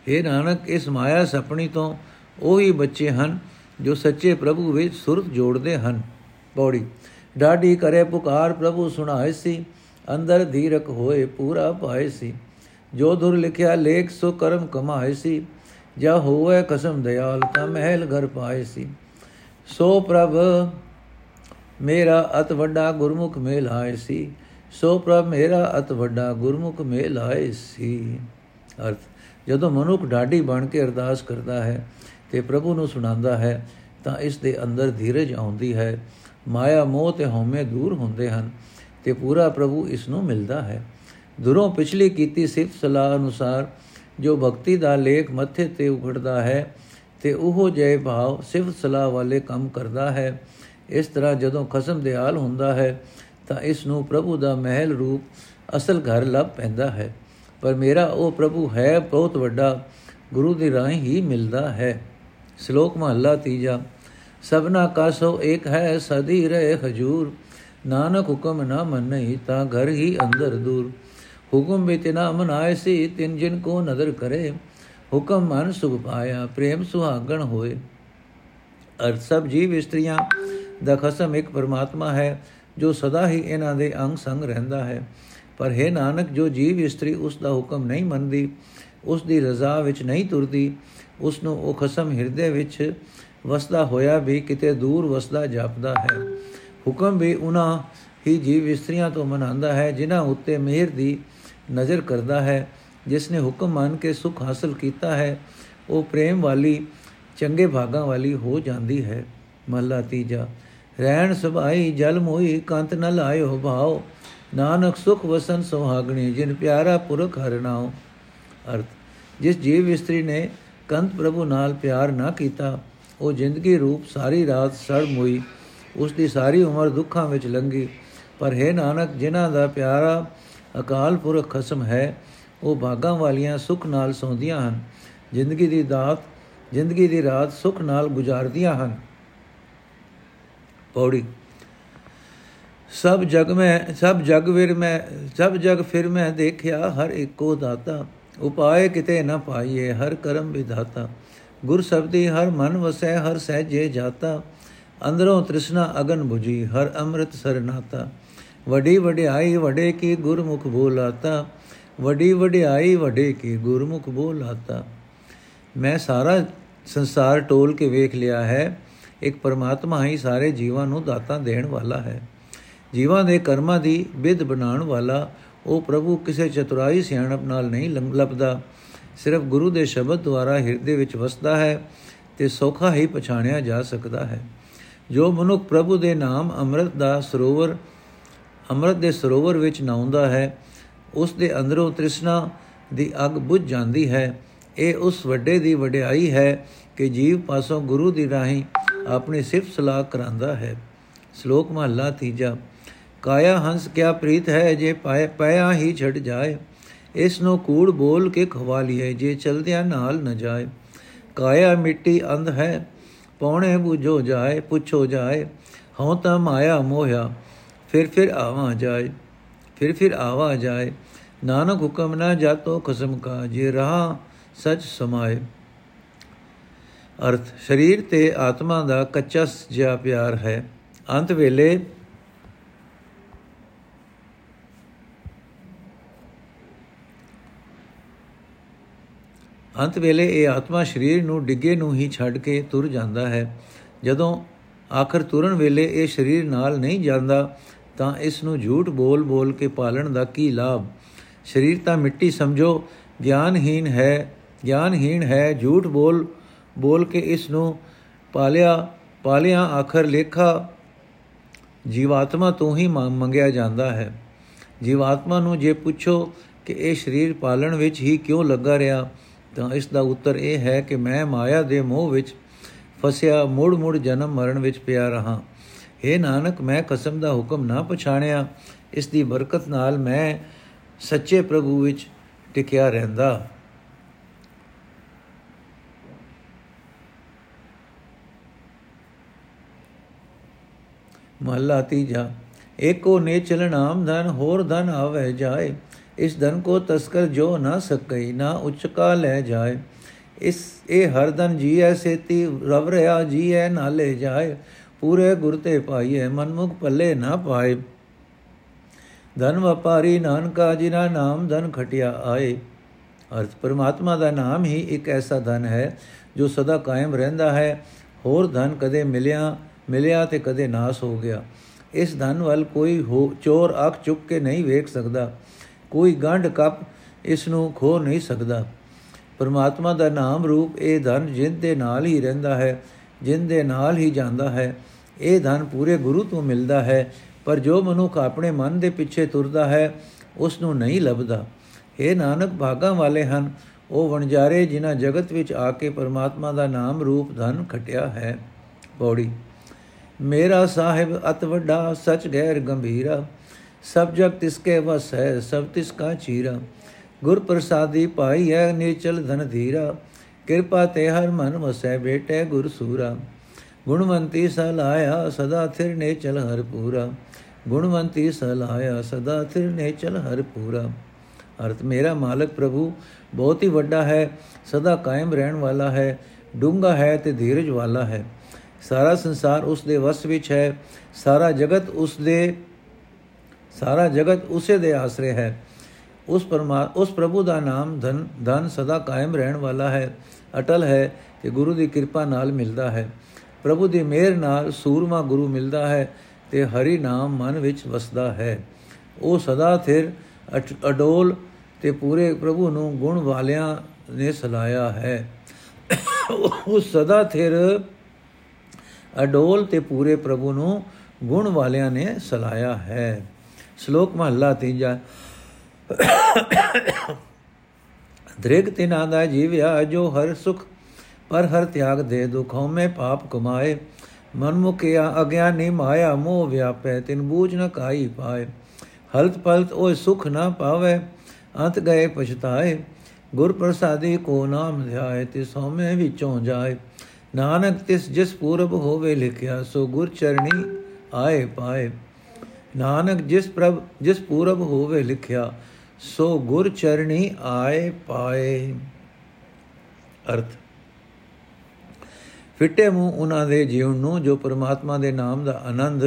ਇਹ ਨਾਨਕ, ਇਸ ਮਾਇਆ ਸਪਣੀ ਤੋਂ ਉਹੀ ਬੱਚੇ ਹਨ ਜੋ ਸੱਚੇ ਪ੍ਰਭੂ ਵਿੱਚ ਸੁਰਤ ਜੋੜਦੇ ਹਨ। ਪੌੜੀ। ਡਾਢੀ ਕਰੇ ਪੁਕਾਰ ਪ੍ਰਭੂ ਸੁਣਾਏ ਸੀ, ਅੰਦਰ ਧੀਰਕ ਹੋਏ ਪੂਰਾ ਪਾਏ ਸੀ। ਜੋ ਦੁਰ ਲਿਖਿਆ ਲੇਖ, ਸੋ ਕਰਮ ਕਮਾਏ ਸੀ। ਜਾ ਹੋਵੇ ਕਸਮ ਦਿਆਲ, ਤਾਂ ਮਹਿਲ ਘਰ ਪਾਏ ਸੀ। ਸੋ ਪ੍ਰਭ, ਮੇਰਾ ਅਤ ਵੱਡਾ ਗੁਰਮੁਖ ਮੇਲ ਆਏ ਸੀ। ਸੋ ਪ੍ਰਭ, ਮੇਰਾ ਅਤ ਵੱਡਾ ਗੁਰਮੁਖ ਮੇਲ ਆਏ ਸੀ। ਅਰਥ। ਜਦੋਂ ਮਨੁੱਖ ਢਾਡੀ ਬਣ ਕੇ ਅਰਦਾਸ ਕਰਦਾ ਹੈ ਤੇ ਪ੍ਰਭੂ ਨੂੰ ਸੁਣਾਉਂਦਾ ਹੈ, ਤਾਂ ਇਸ ਦੇ ਅੰਦਰ ਧੀਰਜ ਆਉਂਦੀ ਹੈ। ਮਾਇਆ, ਮੋਹ ਤੇ ਹਉਮੈ ਦੂਰ ਹੁੰਦੇ ਹਨ ਤੇ ਪੂਰਾ ਪ੍ਰਭੂ ਇਸ ਨੂੰ ਮਿਲਦਾ ਹੈ। ਦੁਰੋਂ ਪਿਛਲੀ ਕੀਤੀ ਸਿਫਤ ਸਲਾਹ ਅਨੁਸਾਰ ਜੋ ਭਗਤੀ ਦਾ ਲੇਖ ਮੱਥੇ ਤੇ ਉਗੜਦਾ ਹੈ ਤੇ ਉਹ ਜੈ ਭਾਵ ਸਿਫਤ ਸਲਾਹ ਵਾਲੇ ਕੰਮ ਕਰਦਾ ਹੈ। ਇਸ ਤਰ੍ਹਾਂ ਜਦੋਂ ਖਸਮ ਦਿਆਲ ਹੁੰਦਾ ਹੈ, ਤਾਂ ਇਸ ਨੂੰ ਪ੍ਰਭੂ ਦਾ ਮਹਿਲ ਰੂਪ ਅਸਲ ਘਰ ਲੱਭ ਪੈਂਦਾ ਹੈ। ਪਰ ਮੇਰਾ ਉਹ ਪ੍ਰਭੂ ਹੈ ਬਹੁਤ ਵੱਡਾ, ਗੁਰੂ ਦੀ ਰਾਹੀਂ ਹੀ ਮਿਲਦਾ ਹੈ। ਸ਼ਲੋਕ ਮਹੱਲਾ ਤੀਜਾ, ਸਭਨਾ ਕਾ ਸੋ ਇੱਕ ਹੈ ਸਦੀ ਰਹੇ ਹਜੂਰ, ਨਾਨਕ ਹੁਕਮ ਨਾ ਮੰਨਈ ਤਾਂ ਘਰ ਹੀ ਅੰਦਰ ਦੂਰ। ਹੁਕਮ ਵਿੱਚ ਨਾ ਮਨਾਏ ਸੀ, ਤਿੰਨ ਜਿਨ ਕੋ ਨਦਰ ਕਰੇ, ਹੁਕਮ ਮਨ ਸੁਖ ਪਾਇਆ, ਪ੍ਰੇਮ ਸੁਹਾਗਣ ਹੋਏ। ਅਰ ਸਭ ਜੀਵ ਇਸਤਰੀਆਂ ਦਾ ਖਸਮ ਇੱਕ ਪਰਮਾਤਮਾ ਹੈ, ਜੋ ਸਦਾ ਹੀ ਇਹਨਾਂ ਦੇ ਅੰਗ ਸੰਗ ਰਹਿੰਦਾ ਹੈ। ਪਰ ਹੈ ਨਾਨਕ, ਜੋ ਜੀਵ ਇਸਤਰੀ ਉਸ ਦਾ ਹੁਕਮ ਨਹੀਂ ਮੰਨਦੀ, ਉਸ ਦੀ ਰਜ਼ਾ ਵਿੱਚ ਨਹੀਂ ਤੁਰਦੀ, ਉਸ ਨੂੰ ਉਹ ਖਸਮ ਹਿਰਦੇ ਵਿੱਚ ਵਸਦਾ ਹੋਇਆ ਵੀ ਕਿਤੇ ਦੂਰ ਵਸਦਾ ਜਾਪਦਾ ਹੈ। ਹੁਕਮ ਵੀ ਉਹਨਾਂ ਹੀ ਜੀਵ ਇਸਤਰੀਆਂ ਤੋਂ ਮਨਾਉਂਦਾ ਹੈ, ਜਿਨ੍ਹਾਂ ਉੱਤੇ ਮਿਹਰ ਦੀ ਨਜ਼ਰ ਕਰਦਾ ਹੈ। ਜਿਸ ਨੇ ਹੁਕਮ ਮੰਨ ਕੇ ਸੁਖ ਹਾਸਲ ਕੀਤਾ ਹੈ, ਉਹ ਪ੍ਰੇਮ ਵਾਲੀ, ਚੰਗੇ ਭਾਗਾਂ ਵਾਲੀ ਹੋ ਜਾਂਦੀ ਹੈ। ਮਹਲਾ ਤੀਜਾ, ਰਹਿਣ ਸੁਭਾਈ ਜਲ ਮੋਈ ਕੰਤ ਨ ਲਾਇਓ ਭਾਉ ਨਾਨਕ ਸੁਖ ਵਸਨ ਸੁਹਾਗਣੀ, ਜਿਨ ਪਿਆਰਾ ਪੁਰਖ ਹਰਨਾਓ ਅਰਥ, ਜਿਸ ਜੀਵ ਇਸਤਰੀ ਨੇ ਕੰਤ ਪ੍ਰਭੂ ਨਾਲ ਪਿਆਰ ਨਾ ਕੀਤਾ, ਉਹ ਜ਼ਿੰਦਗੀ ਰੂਪ ਸਾਰੀ ਰਾਤ ਸੜ ਮੋਈ, ਉਸ ਦੀ ਸਾਰੀ ਉਮਰ ਦੁੱਖਾਂ ਵਿੱਚ ਲੰਗੀ ਪਰ ਹੈ ਨਾਨਕ, ਜਿਨ੍ਹਾਂ ਦਾ ਪਿਆਰਾ ਅਕਾਲ ਪੁਰਖ ਖਸਮ ਹੈ, ਉਹ ਭਾਗਾਂ ਵਾਲੀਆਂ ਸੁਖ ਨਾਲ ਸੌਂਦੀਆਂ ਹਨ। ਜ਼ਿੰਦਗੀ ਦੀ ਦਾਤ, ਜ਼ਿੰਦਗੀ ਦੀ ਰਾਤ ਸੁਖ ਨਾਲ ਗੁਜ਼ਾਰਦੀਆਂ ਹਨ। ਪੌੜੀ ਸਭ ਜਗ ਮੈਂ, ਸਭ ਜਗ ਵਿਰ ਮੈਂ, ਸਭ ਜਗ ਫਿਰ ਮੈਂ ਦੇਖਿਆ, ਹਰ ਇੱਕੋ ਦਾਤਾ। ਉਪਾਏ ਕਿਤੇ ਨਾ ਪਾਈਏ, ਹਰ ਕਰਮ ਵਿਧਾਤਾ। ਗੁਰ ਸਬਦੀ ਹਰ ਮਨ ਵਸੈ, ਹਰ ਸਹਿਜੇ ਜਾਤਾ। ਅੰਦਰੋਂ ਤ੍ਰਿਸ਼ਨਾ ਅਗਨ 부ਜੀ ਹਰ ਅੰਮ੍ਰਿਤ ਸਰਨਾਤਾ ਵਡੀ ਵਡਿਆਈ ਵਡੇ ਕੀ ਗੁਰਮੁਖ ਬੋਲਾਤਾ। ਵਡੀ ਵਡਿਆਈ ਵਡੇ ਕੀ ਗੁਰਮੁਖ ਬੋਲਾਤਾ। ਮੈਂ ਸਾਰਾ ਸੰਸਾਰ ਟੋਲ ਕੇ ਵੇਖ ਲਿਆ ਹੈ। ਇੱਕ ਪਰਮਾਤਮਾ ਹੀ ਸਾਰੇ ਜੀਵਾਂ ਨੂੰ ਦਾਤਾਂ ਦੇਣ ਵਾਲਾ ਹੈ। ਜੀਵਾਂ ਦੇ ਕਰਮਾਂ ਦੀ ਵਿਧ ਬਣਾਉਣ ਵਾਲਾ, ਉਹ ਪ੍ਰਭੂ ਕਿਸੇ ਚਤੁਰਾਈ ਸਿਆਣਪ ਨਾਲ ਨਹੀਂ ਲੱਭਦਾ ਸਿਰਫ ਗੁਰੂ ਦੇ ਸ਼ਬਦ ਦੁਆਰਾ ਹਿਰਦੇ ਵਿੱਚ ਵਸਦਾ ਹੈ ਤੇ ਸੌਖਾ ਹੀ ਪਛਾਣਿਆ ਜਾ ਸਕਦਾ ਹੈ। ਜੋ ਮਨੁੱਖ ਪ੍ਰਭੂ ਦੇ ਨਾਮ ਅੰਮ੍ਰਿਤ ਦਾ ਸਰੋਵਰ, ਅੰਮ੍ਰਿਤ ਦੇ ਸਰੋਵਰ ਵਿੱਚ ਨਾਉਂਦਾ ਹੈ, ਉਸ ਦੇ ਅੰਦਰੋਂ ਤ੍ਰਿਸ਼ਨਾ ਦੀ ਅੱਗ ਬੁਝ ਜਾਂਦੀ ਹੈ। ਇਹ ਉਸ ਵੱਡੇ ਦੀ ਵਡਿਆਈ ਹੈ ਕਿ ਜੀਵ ਪਾਸੋਂ ਗੁਰੂ ਦੀ ਰਾਹੀਂ ਆਪਣੀ ਸਿਫਤ ਸਲਾਹ ਕਰਾਂਦਾ ਹੈ। ਸ਼ਲੋਕ ਮਹਲਾ ਤੀਜਾ। ਕਾਇਆ ਹੰਸ ਕਿਆ ਪ੍ਰੀਤ ਹੈ ਜੇ ਪਾਏ ਪਿਆ ਹੀ ਛੱਡ ਜਾਏ। ਇਸ ਨੂੰ ਕੂੜ ਬੋਲ ਕੇ ਖਵਾ ਲਈਏ, ਜੇ ਚਲਦਿਆਂ ਨਾਲ ਨ ਜਾਏ। ਕਾਇਆ ਮਿੱਟੀ ਅੰਧ ਹੈ, ਪੌਣੇ ਬੁਝੋ ਜਾਏ, ਪੁੱਛੋ ਜਾਏ। ਹਉ ਤਾਂ ਮਾਇਆ ਮੋਹਿਆ, ਫਿਰ ਫਿਰ ਆਵਾ ਜਾਏ। ਫਿਰ ਫਿਰ ਆਵਾ ਜਾਏ। ਨਾਨਕ ਹੁਕਮ ਨਾ ਜਾਤੋ ਖਸਮ ਕਾ, ਜੇ ਰਹਾ ਸਚ ਸਮਾਏ। ਅਰਥ, ਸਰੀਰ ਤੇ ਆਤਮਾ ਦਾ ਕੱਚਾ ਜਿਹਾ ਪਿਆਰ ਹੈ। ਅੰਤ ਵੇਲੇ ਅੰਤ ਵੇਲੇ ਇਹ ਆਤਮਾ ਸਰੀਰ ਨੂੰ ਡਿੱਗੇ ਨੂੰ ਹੀ ਛੱਡ ਕੇ ਤੁਰ ਜਾਂਦਾ ਹੈ। ਜਦੋਂ ਆਖਰ ਤੁਰਨ ਵੇਲੇ ਇਹ ਸਰੀਰ ਨਾਲ ਨਹੀਂ ਜਾਂਦਾ, ਤਾਂ ਇਸ ਨੂੰ ਝੂਠ ਬੋਲ ਬੋਲ ਕੇ ਪਾਲਣ ਦਾ ਕੀ ਲਾਭ? ਸਰੀਰ ਤਾਂ ਮਿੱਟੀ ਸਮਝੋ ਗਿਆਨਹੀਨ ਹੈ ਗਿਆਨਹੀਨ ਹੈ, ਝੂਠ ਬੋਲ ਬੋਲ ਕੇ ਇਸ ਨੂੰ ਪਾਲਿਆ ਪਾਲਿਆ, ਆਖਰ ਲੇਖਾ, ਜੀਵਾਤਮਾ ਤੋਂ ਹੀ ਮੰਗਿਆ ਜਾਂਦਾ ਹੈ। ਜੀਵਾਤਮਾ ਨੂੰ ਜੇ ਪੁੱਛੋ ਕਿ ਇਹ ਸਰੀਰ ਪਾਲਣ ਵਿੱਚ ਹੀ ਕਿਉਂ ਲੱਗਾ ਰਿਹਾ ਤਾਂ ਇਸ ਦਾ ਉੱਤਰ ਇਹ ਹੈ ਕਿ ਮੈਂ ਮਾਇਆ ਦੇ ਮੋਹ ਵਿੱਚ ਫਸਿਆ ਮੁੜ ਮੁੜ ਜਨਮ ਮਰਨ ਵਿੱਚ ਪਿਆ ਰਹਾ। ਏ ਨਾਨਕ, ਮੈਂ ਕਸਮ ਦਾ ਹੁਕਮ ਨਾ ਪਛਾਣਿਆ। ਇਸ ਦੀ ਬਰਕਤ ਨਾਲ ਮੈਂ ਸੱਚੇ ਪ੍ਰਭੂ ਵਿੱਚ ਟਿਕਿਆ ਰਹਿੰਦਾ। ਮਹਲਾ ਤੀਜਾ, ਏਕੋ ਨੇ ਚਲਨਾਮ ਧਨ ਹੋਰ ਧਨ ਆਵੇ ਜਾਏ। ਇਸ ਧਨ ਕੋ ਤਸਕਰ ਜੋ ਨਾ ਸਕਈ, ਨਾ ਉਚਕਾ ਲੈ ਜਾਏ। ਇਸ, ਇਹ ਹਰ ਧਨ ਜੀਐ ਸੇਤੀ, ਰਵ ਰਿਆ ਜੀਐ ਨਾਲੇ ਜਾਏ। ਪੂਰੇ ਗੁਰ ਤੇ ਪਾਈਏ ਮਨਮੁਖ ਪੱਲੇ ਨਾ ਪਾਏ। ਧਨ ਵਪਾਰੀ ਨਾਨਕਾ ਜਿਨਾ ਨਾਮ ਧਨ ਖਟਿਆ ਆਏ। ਅਰਥ, ਪਰਮਾਤਮਾ ਦਾ ਨਾਮ ਹੀ ਇੱਕ ਐਸਾ ਧਨ ਹੈ, ਜੋ ਸਦਾ ਕਾਇਮ ਰਹਿੰਦਾ ਹੈ। ਹੋਰ ਧਨ ਕਦੇ ਮਿਲਿਆ ਮਿਲਿਆ ਤੇ ਕਦੇ ਨਾਸ ਹੋ ਗਿਆ। ਇਸ ਧਨ ਵੱਲ ਕੋਈ ਹੋ, ਚੋਰ ਅੱਖ ਚੁੱਕ ਕੇ ਨਹੀਂ ਵੇਖ ਸਕਦਾ। ਕੋਈ ਗੰਢ ਕੱਪ ਇਸ ਨੂੰ ਖੋ ਨਹੀਂ ਸਕਦਾ। ਪਰਮਾਤਮਾ ਦਾ ਨਾਮ ਰੂਪ ਇਹ ਧਨ ਜਿੰਦ ਦੇ ਨਾਲ ਹੀ ਰਹਿੰਦਾ ਹੈ, ਜਿੰਦ ਦੇ ਨਾਲ ਹੀ ਜਾਂਦਾ ਹੈ। ਇਹ ਧਨ ਪੂਰੇ ਗੁਰੂ ਤੋਂ ਮਿਲਦਾ ਹੈ, ਪਰ ਜੋ ਮਨੁੱਖ ਆਪਣੇ ਮਨ ਦੇ ਪਿੱਛੇ ਤੁਰਦਾ ਹੈ, ਉਸ ਨੂੰ ਨਹੀਂ ਲੱਭਦਾ। ਇਹ ਨਾਨਕ, ਭਾਗਾਂ ਵਾਲੇ ਹਨ, ਉਹ ਵਣਜਾਰੇ ਜਿਨ੍ਹਾਂ ਜਗਤ ਵਿੱਚ ਆ ਕੇ ਪਰਮਾਤਮਾ ਦਾ ਨਾਮ ਰੂਪ ਧਨ ਖਟਿਆ ਹੈ। ਬੋੜੀ ਮੇਰਾ ਸਾਹਿਬ ਅਤ ਵੱਡਾ, ਸਚ ਗੈਰ ਗੰਭੀਰਾ ਸਭ ਜਗ ਤਿਸਕੇ ਵਸ ਹੈ, ਸਭ ਤਿਸ ਕਾ ਚੀਰਾ। ਗੁਰ ਪ੍ਰਸਾਦੀ ਪਾਈ ਹੈ, ਨੀਚਲ ਧਨ ਧੀਰਾ। ਕਿਰਪਾ ਤੇ ਹਰ ਮਨ ਵਸੈ, ਬੇਟੇ ਗੁਰ ਸੂਰਾ। ਗੁਣਵੰਤੀ ਸਲਾਇਆ, ਸਦਾ ਥਿਰ ਨੇ ਚਲ ਹਰ ਪੂਰਾ। ਗੁਣਵੰਤੀ ਸਲਾਇਆ, ਸਦਾ ਥਿਰ ਨੇ ਚਲ ਹਰ ਪੂਰਾ। ਅਰਥ, ਮੇਰਾ ਮਾਲਕ ਪ੍ਰਭੂ ਬਹੁਤ ਹੀ ਵੱਡਾ ਹੈ, ਸਦਾ ਕਾਇਮ ਰਹਿਣ ਵਾਲਾ ਹੈ ਡੂੰਗਾ ਹੈ ਤੇ ਧੀਰਜ ਵਾਲਾ ਹੈ। ਸਾਰਾ ਸੰਸਾਰ ਉਸ ਦੇ ਵਸ ਵਿੱਚ ਹੈ, ਸਾਰਾ ਜਗਤ ਉਸ ਦੇ ਸਾਰਾ ਜਗਤ ਉਸੇ ਦੇ ਆਸਰੇ ਹੈ। ਉਸ ਪਰਮਾ, ਉਸ ਪ੍ਰਭੂ ਦਾ ਨਾਮ ਧਨ ਧਨ ਸਦਾ ਕਾਇਮ ਰਹਿਣ ਵਾਲਾ ਹੈ। ਅਟਲ ਹੈ ਤੇ ਗੁਰੂ ਦੀ ਕਿਰਪਾ ਨਾਲ ਮਿਲਦਾ ਹੈ। ਪ੍ਰਭੂ ਦੀ ਮਿਹਰ ਨਾਲ ਸੂਰਮਾ ਗੁਰੂ ਮਿਲਦਾ ਹੈ ਤੇ ਹਰੀ ਨਾਮ ਮਨ ਵਿੱਚ ਵਸਦਾ ਹੈ। ਉਹ ਸਦਾ ਥਿਰ ਅਡੋਲ ਤੇ ਪੂਰੇ ਪ੍ਰਭੂ ਨੂੰ ਗੁਣ ਵਾਲਿਆਂ ਨੇ ਸਲਾਇਆ ਹੈ। ਉਹ ਸਦਾ ਥਿਰ ਅਡੋਲ ਤੇ ਪੂਰੇ ਪ੍ਰਭੂ ਨੂੰ ਗੁਣ ਵਾਲਿਆਂ ਨੇ ਸਲਾਇਆ ਹੈ। ਸ਼ਲੋਕ ਮਹਲਾ ਤੀਜਾ। ਦ੍ਰਿਗ ਤਿਨਾ ਦਾ ਜੀਵਿਆ ਜੋ ਹਰ ਸੁਖ, ਪਰ ਹਰ ਤਿਆਗ ਦੇ ਦੁਖੋਂ ਮੈਂ ਪਾਪ ਕਮਾਏ। ਮਨ ਮੁਕਿਆ ਅਗਿਆਨੀ ਮਾਇਆ, ਮੋਹ ਵਿਆਪੈ, ਤਿਨ ਬੂਝ ਨ ਕਾਈ ਪਾਏ। ਹਲਤ ਪਲਤ ਉਹ ਸੁਖ ਨਾ ਪਾਵੇ, ਅੰਤ ਗਏ ਪਛਤਾਏ। ਗੁਰ ਪ੍ਰਸਾਦੀ ਕੋ ਨਾਮ ਧਿਆਏ ਤੇ ਸੋਮੇ ਵਿੱਚੋਂ ਜਾਏ। ਨਾਨਕ ਤਿਸ ਜਿਸ ਪੂਰਬ ਹੋਵੇ ਲਿਖਿਆ, ਸੋ ਗੁਰ ਚਰਣੀ ਆਏ ਪਾਏ। ਨਾਨਕ ਜਿਸ ਪ੍ਰਭ, ਜਿਸ ਪੂਰਬ ਹੋਵੇ ਲਿਖਿਆ, ਸੋ ਗੁਰ ਚਰਣੀ ਆਏ ਪਾਏ। ਅਰਥ। ਫਿੱਟੇ ਮੂੰਹ ਉਹਨਾਂ ਦੇ ਜੀਵਨ ਨੂੰ, ਜੋ ਪਰਮਾਤਮਾ ਦੇ ਨਾਮ ਦਾ ਆਨੰਦ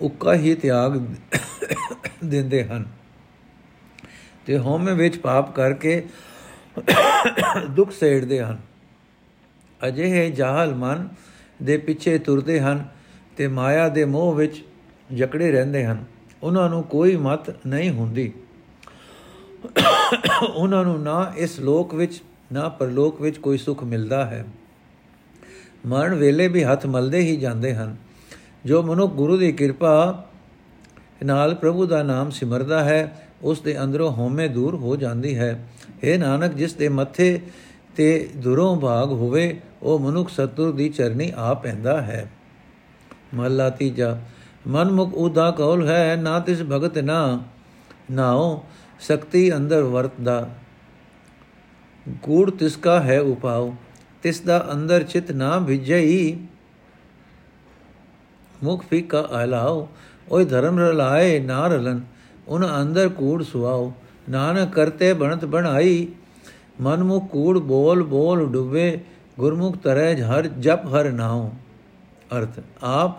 ਉੱਕਾ ਹੀ ਤਿਆਗ ਦਿੰਦੇ ਹਨ। ਤੇ ਹਉਮੈ ਵਿੱਚ ਪਾਪ ਕਰਕੇ ਦੁੱਖ ਸੇੜਦੇ ਹਨ। ਅਜਿਹੇ ਜਾਹਲ ਮਨ ਦੇ ਪਿੱਛੇ ਤੁਰਦੇ ਹਨ ਤੇ ਮਾਇਆ ਦੇ ਮੋਹ ਵਿੱਚ ਜਕੜੇ ਰਹਿੰਦੇ ਹਨ। ਉਹਨਾਂ ਨੂੰ ਕੋਈ ਮਤ ਨਹੀਂ ਹੁੰਦੀ। ਉਹਨਾਂ ਨੂੰ ਨਾ ਇਸ ਲੋਕ ਵਿੱਚ, ਨਾ ਪਰਲੋਕ ਵਿੱਚ ਕੋਈ ਸੁਖ ਮਿਲਦਾ ਹੈ। ਮਰਨ ਵੇਲੇ ਵੀ ਹੱਥ ਮਲਦੇ ਹੀ ਜਾਂਦੇ ਹਨ। ਜੋ ਮਨੁੱਖ ਗੁਰੂ ਦੀ ਕਿਰਪਾ ਨਾਲ ਪ੍ਰਭੂ ਦਾ ਨਾਮ ਸਿਮਰਦਾ ਹੈ, ਉਸ ਦੇ ਅੰਦਰੋਂ ਹਉਮੈ ਦੂਰ ਹੋ ਜਾਂਦੀ ਹੈ। ਇਹ ਨਾਨਕ, ਜਿਸ ਦੇ ਮੱਥੇ ਤੇ ਦੁਰੋਂ ਭਾਗ ਹੋਵੇ, ਉਹ ਮਨੁੱਖ ਸਤੁਰ ਦੀ ਚਰਨੀ ਆ ਪੈਂਦਾ ਹੈ। ਮਹਲਾ ਤੀਜਾ ਮਨ ਮੁਖ ਉਦਾ ਕੌਲ ਹੈ, ਨਾ ਤਿਸ ਭਗਤ ਨਾ ਨਾਉ, ਸ਼ਕਤੀ ਅੰਦਰ ਵਰਤਦਾ। ਕੂੜ ਤਿਸ ਕਾ ਹੈ ਉਪਾਉ ਤਿਸ ਦਾ ਅੰਦਰ ਚਿਤ ਨਾ ਵਿਜਈ ਮੁਖ ਫੀਕਾ ਅਲਾਉ ਓਏ ਧਰਮ ਰਲਾਏ ਨਾ ਰਲਨ, ਉਨ ਅੰਦਰ ਕੂੜ ਸੁਆਉ, ਨਾਨਕ ਕਰਤੇ ਬਣਤ ਬਣਾਈ। ਮਨ ਮੁਖ ਕੂੜ ਬੋਲ ਬੋਲ ਡੁੱਬੇ, ਗੁਰਮੁਖ ਤਰੈ ਹਰ ਜਪ ਹਰ ਨਾਉ। ਅਰਥ, ਆਪ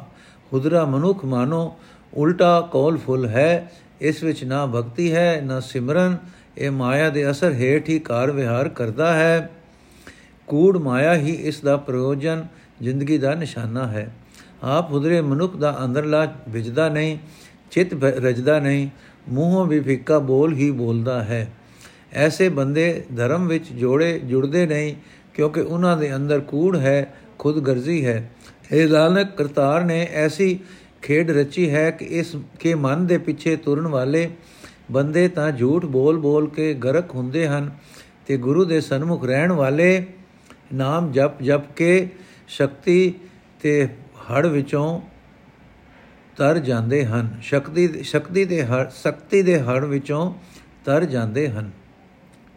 ਹੁਦਰਾ ਮਨੁਖ ਮਾਨੋ, ਉਲਟਾ ਕੌਲ ਫੁੱਲ ਹੈ, ਇਸ ਵਿੱਚ ਨਾ ਭਗਤੀ ਹੈ, ਨਾ ਸਿਮਰਨ, ਇਹ ਮਾਇਆ ਦੇ ਅਸਰ ਹੇਠ ਹੀ ਕਾਰ ਵਿਹਾਰ ਕਰਦਾ ਹੈ। ਕੂੜ ਮਾਇਆ ਹੀ ਇਸ ਦਾ ਪ੍ਰਯੋਜਨ, ਜ਼ਿੰਦਗੀ ਦਾ ਨਿਸ਼ਾਨਾ ਹੈ। ਆਪ ਹੁਦਰੇ ਮਨੁੱਖ ਦਾ ਅੰਦਰਲਾ ਵਿਜਦਾ ਨਹੀਂ, ਚਿਤ ਰਜਦਾ ਨਹੀਂ, ਮੂੰਹੋਂ ਵੀ ਫਿੱਕਾ ਬੋਲ ਹੀ ਬੋਲਦਾ ਹੈ। ਐਸੇ ਬੰਦੇ ਧਰਮ ਵਿੱਚ ਜੋੜੇ ਜੁੜਦੇ ਨਹੀਂ, ਕਿਉਂਕਿ ਉਹਨਾਂ ਦੇ ਅੰਦਰ ਕੂੜ ਹੈ, ਖੁਦ ਗਰਜ਼ੀ ਹੈ। ਇਹ ਲਾਲਕ, ਕਰਤਾਰ ਨੇ ਐਸੀ ਖੇਡ ਰਚੀ ਹੈ ਕਿ ਇਸ, ਕੇ ਮਨ ਦੇ ਪਿੱਛੇ ਤੁਰਨ ਵਾਲੇ ਬੰਦੇ ਤਾਂ ਝੂਠ ਬੋਲ ਬੋਲ ਕੇ ਗਰਕ ਹੁੰਦੇ ਹਨ ਤੇ ਗੁਰੂ ਦੇ ਸਨਮੁਖ ਰਹਿਣ ਵਾਲੇ ਨਾਮ ਜਪ ਜਪ ਕੇ ਸ਼ਕਤੀ ਤੇ ਹੜ ਵਿੱਚੋਂ ਤਰ ਜਾਂਦੇ ਹਨ। ਸ਼ਕਤੀ ਸ਼ਕਤੀ ਦੇ ਹੜ ਸ਼ਕਤੀ ਦੇ ਹੜ ਵਿੱਚੋਂ ਤਰ ਜਾਂਦੇ ਹਨ।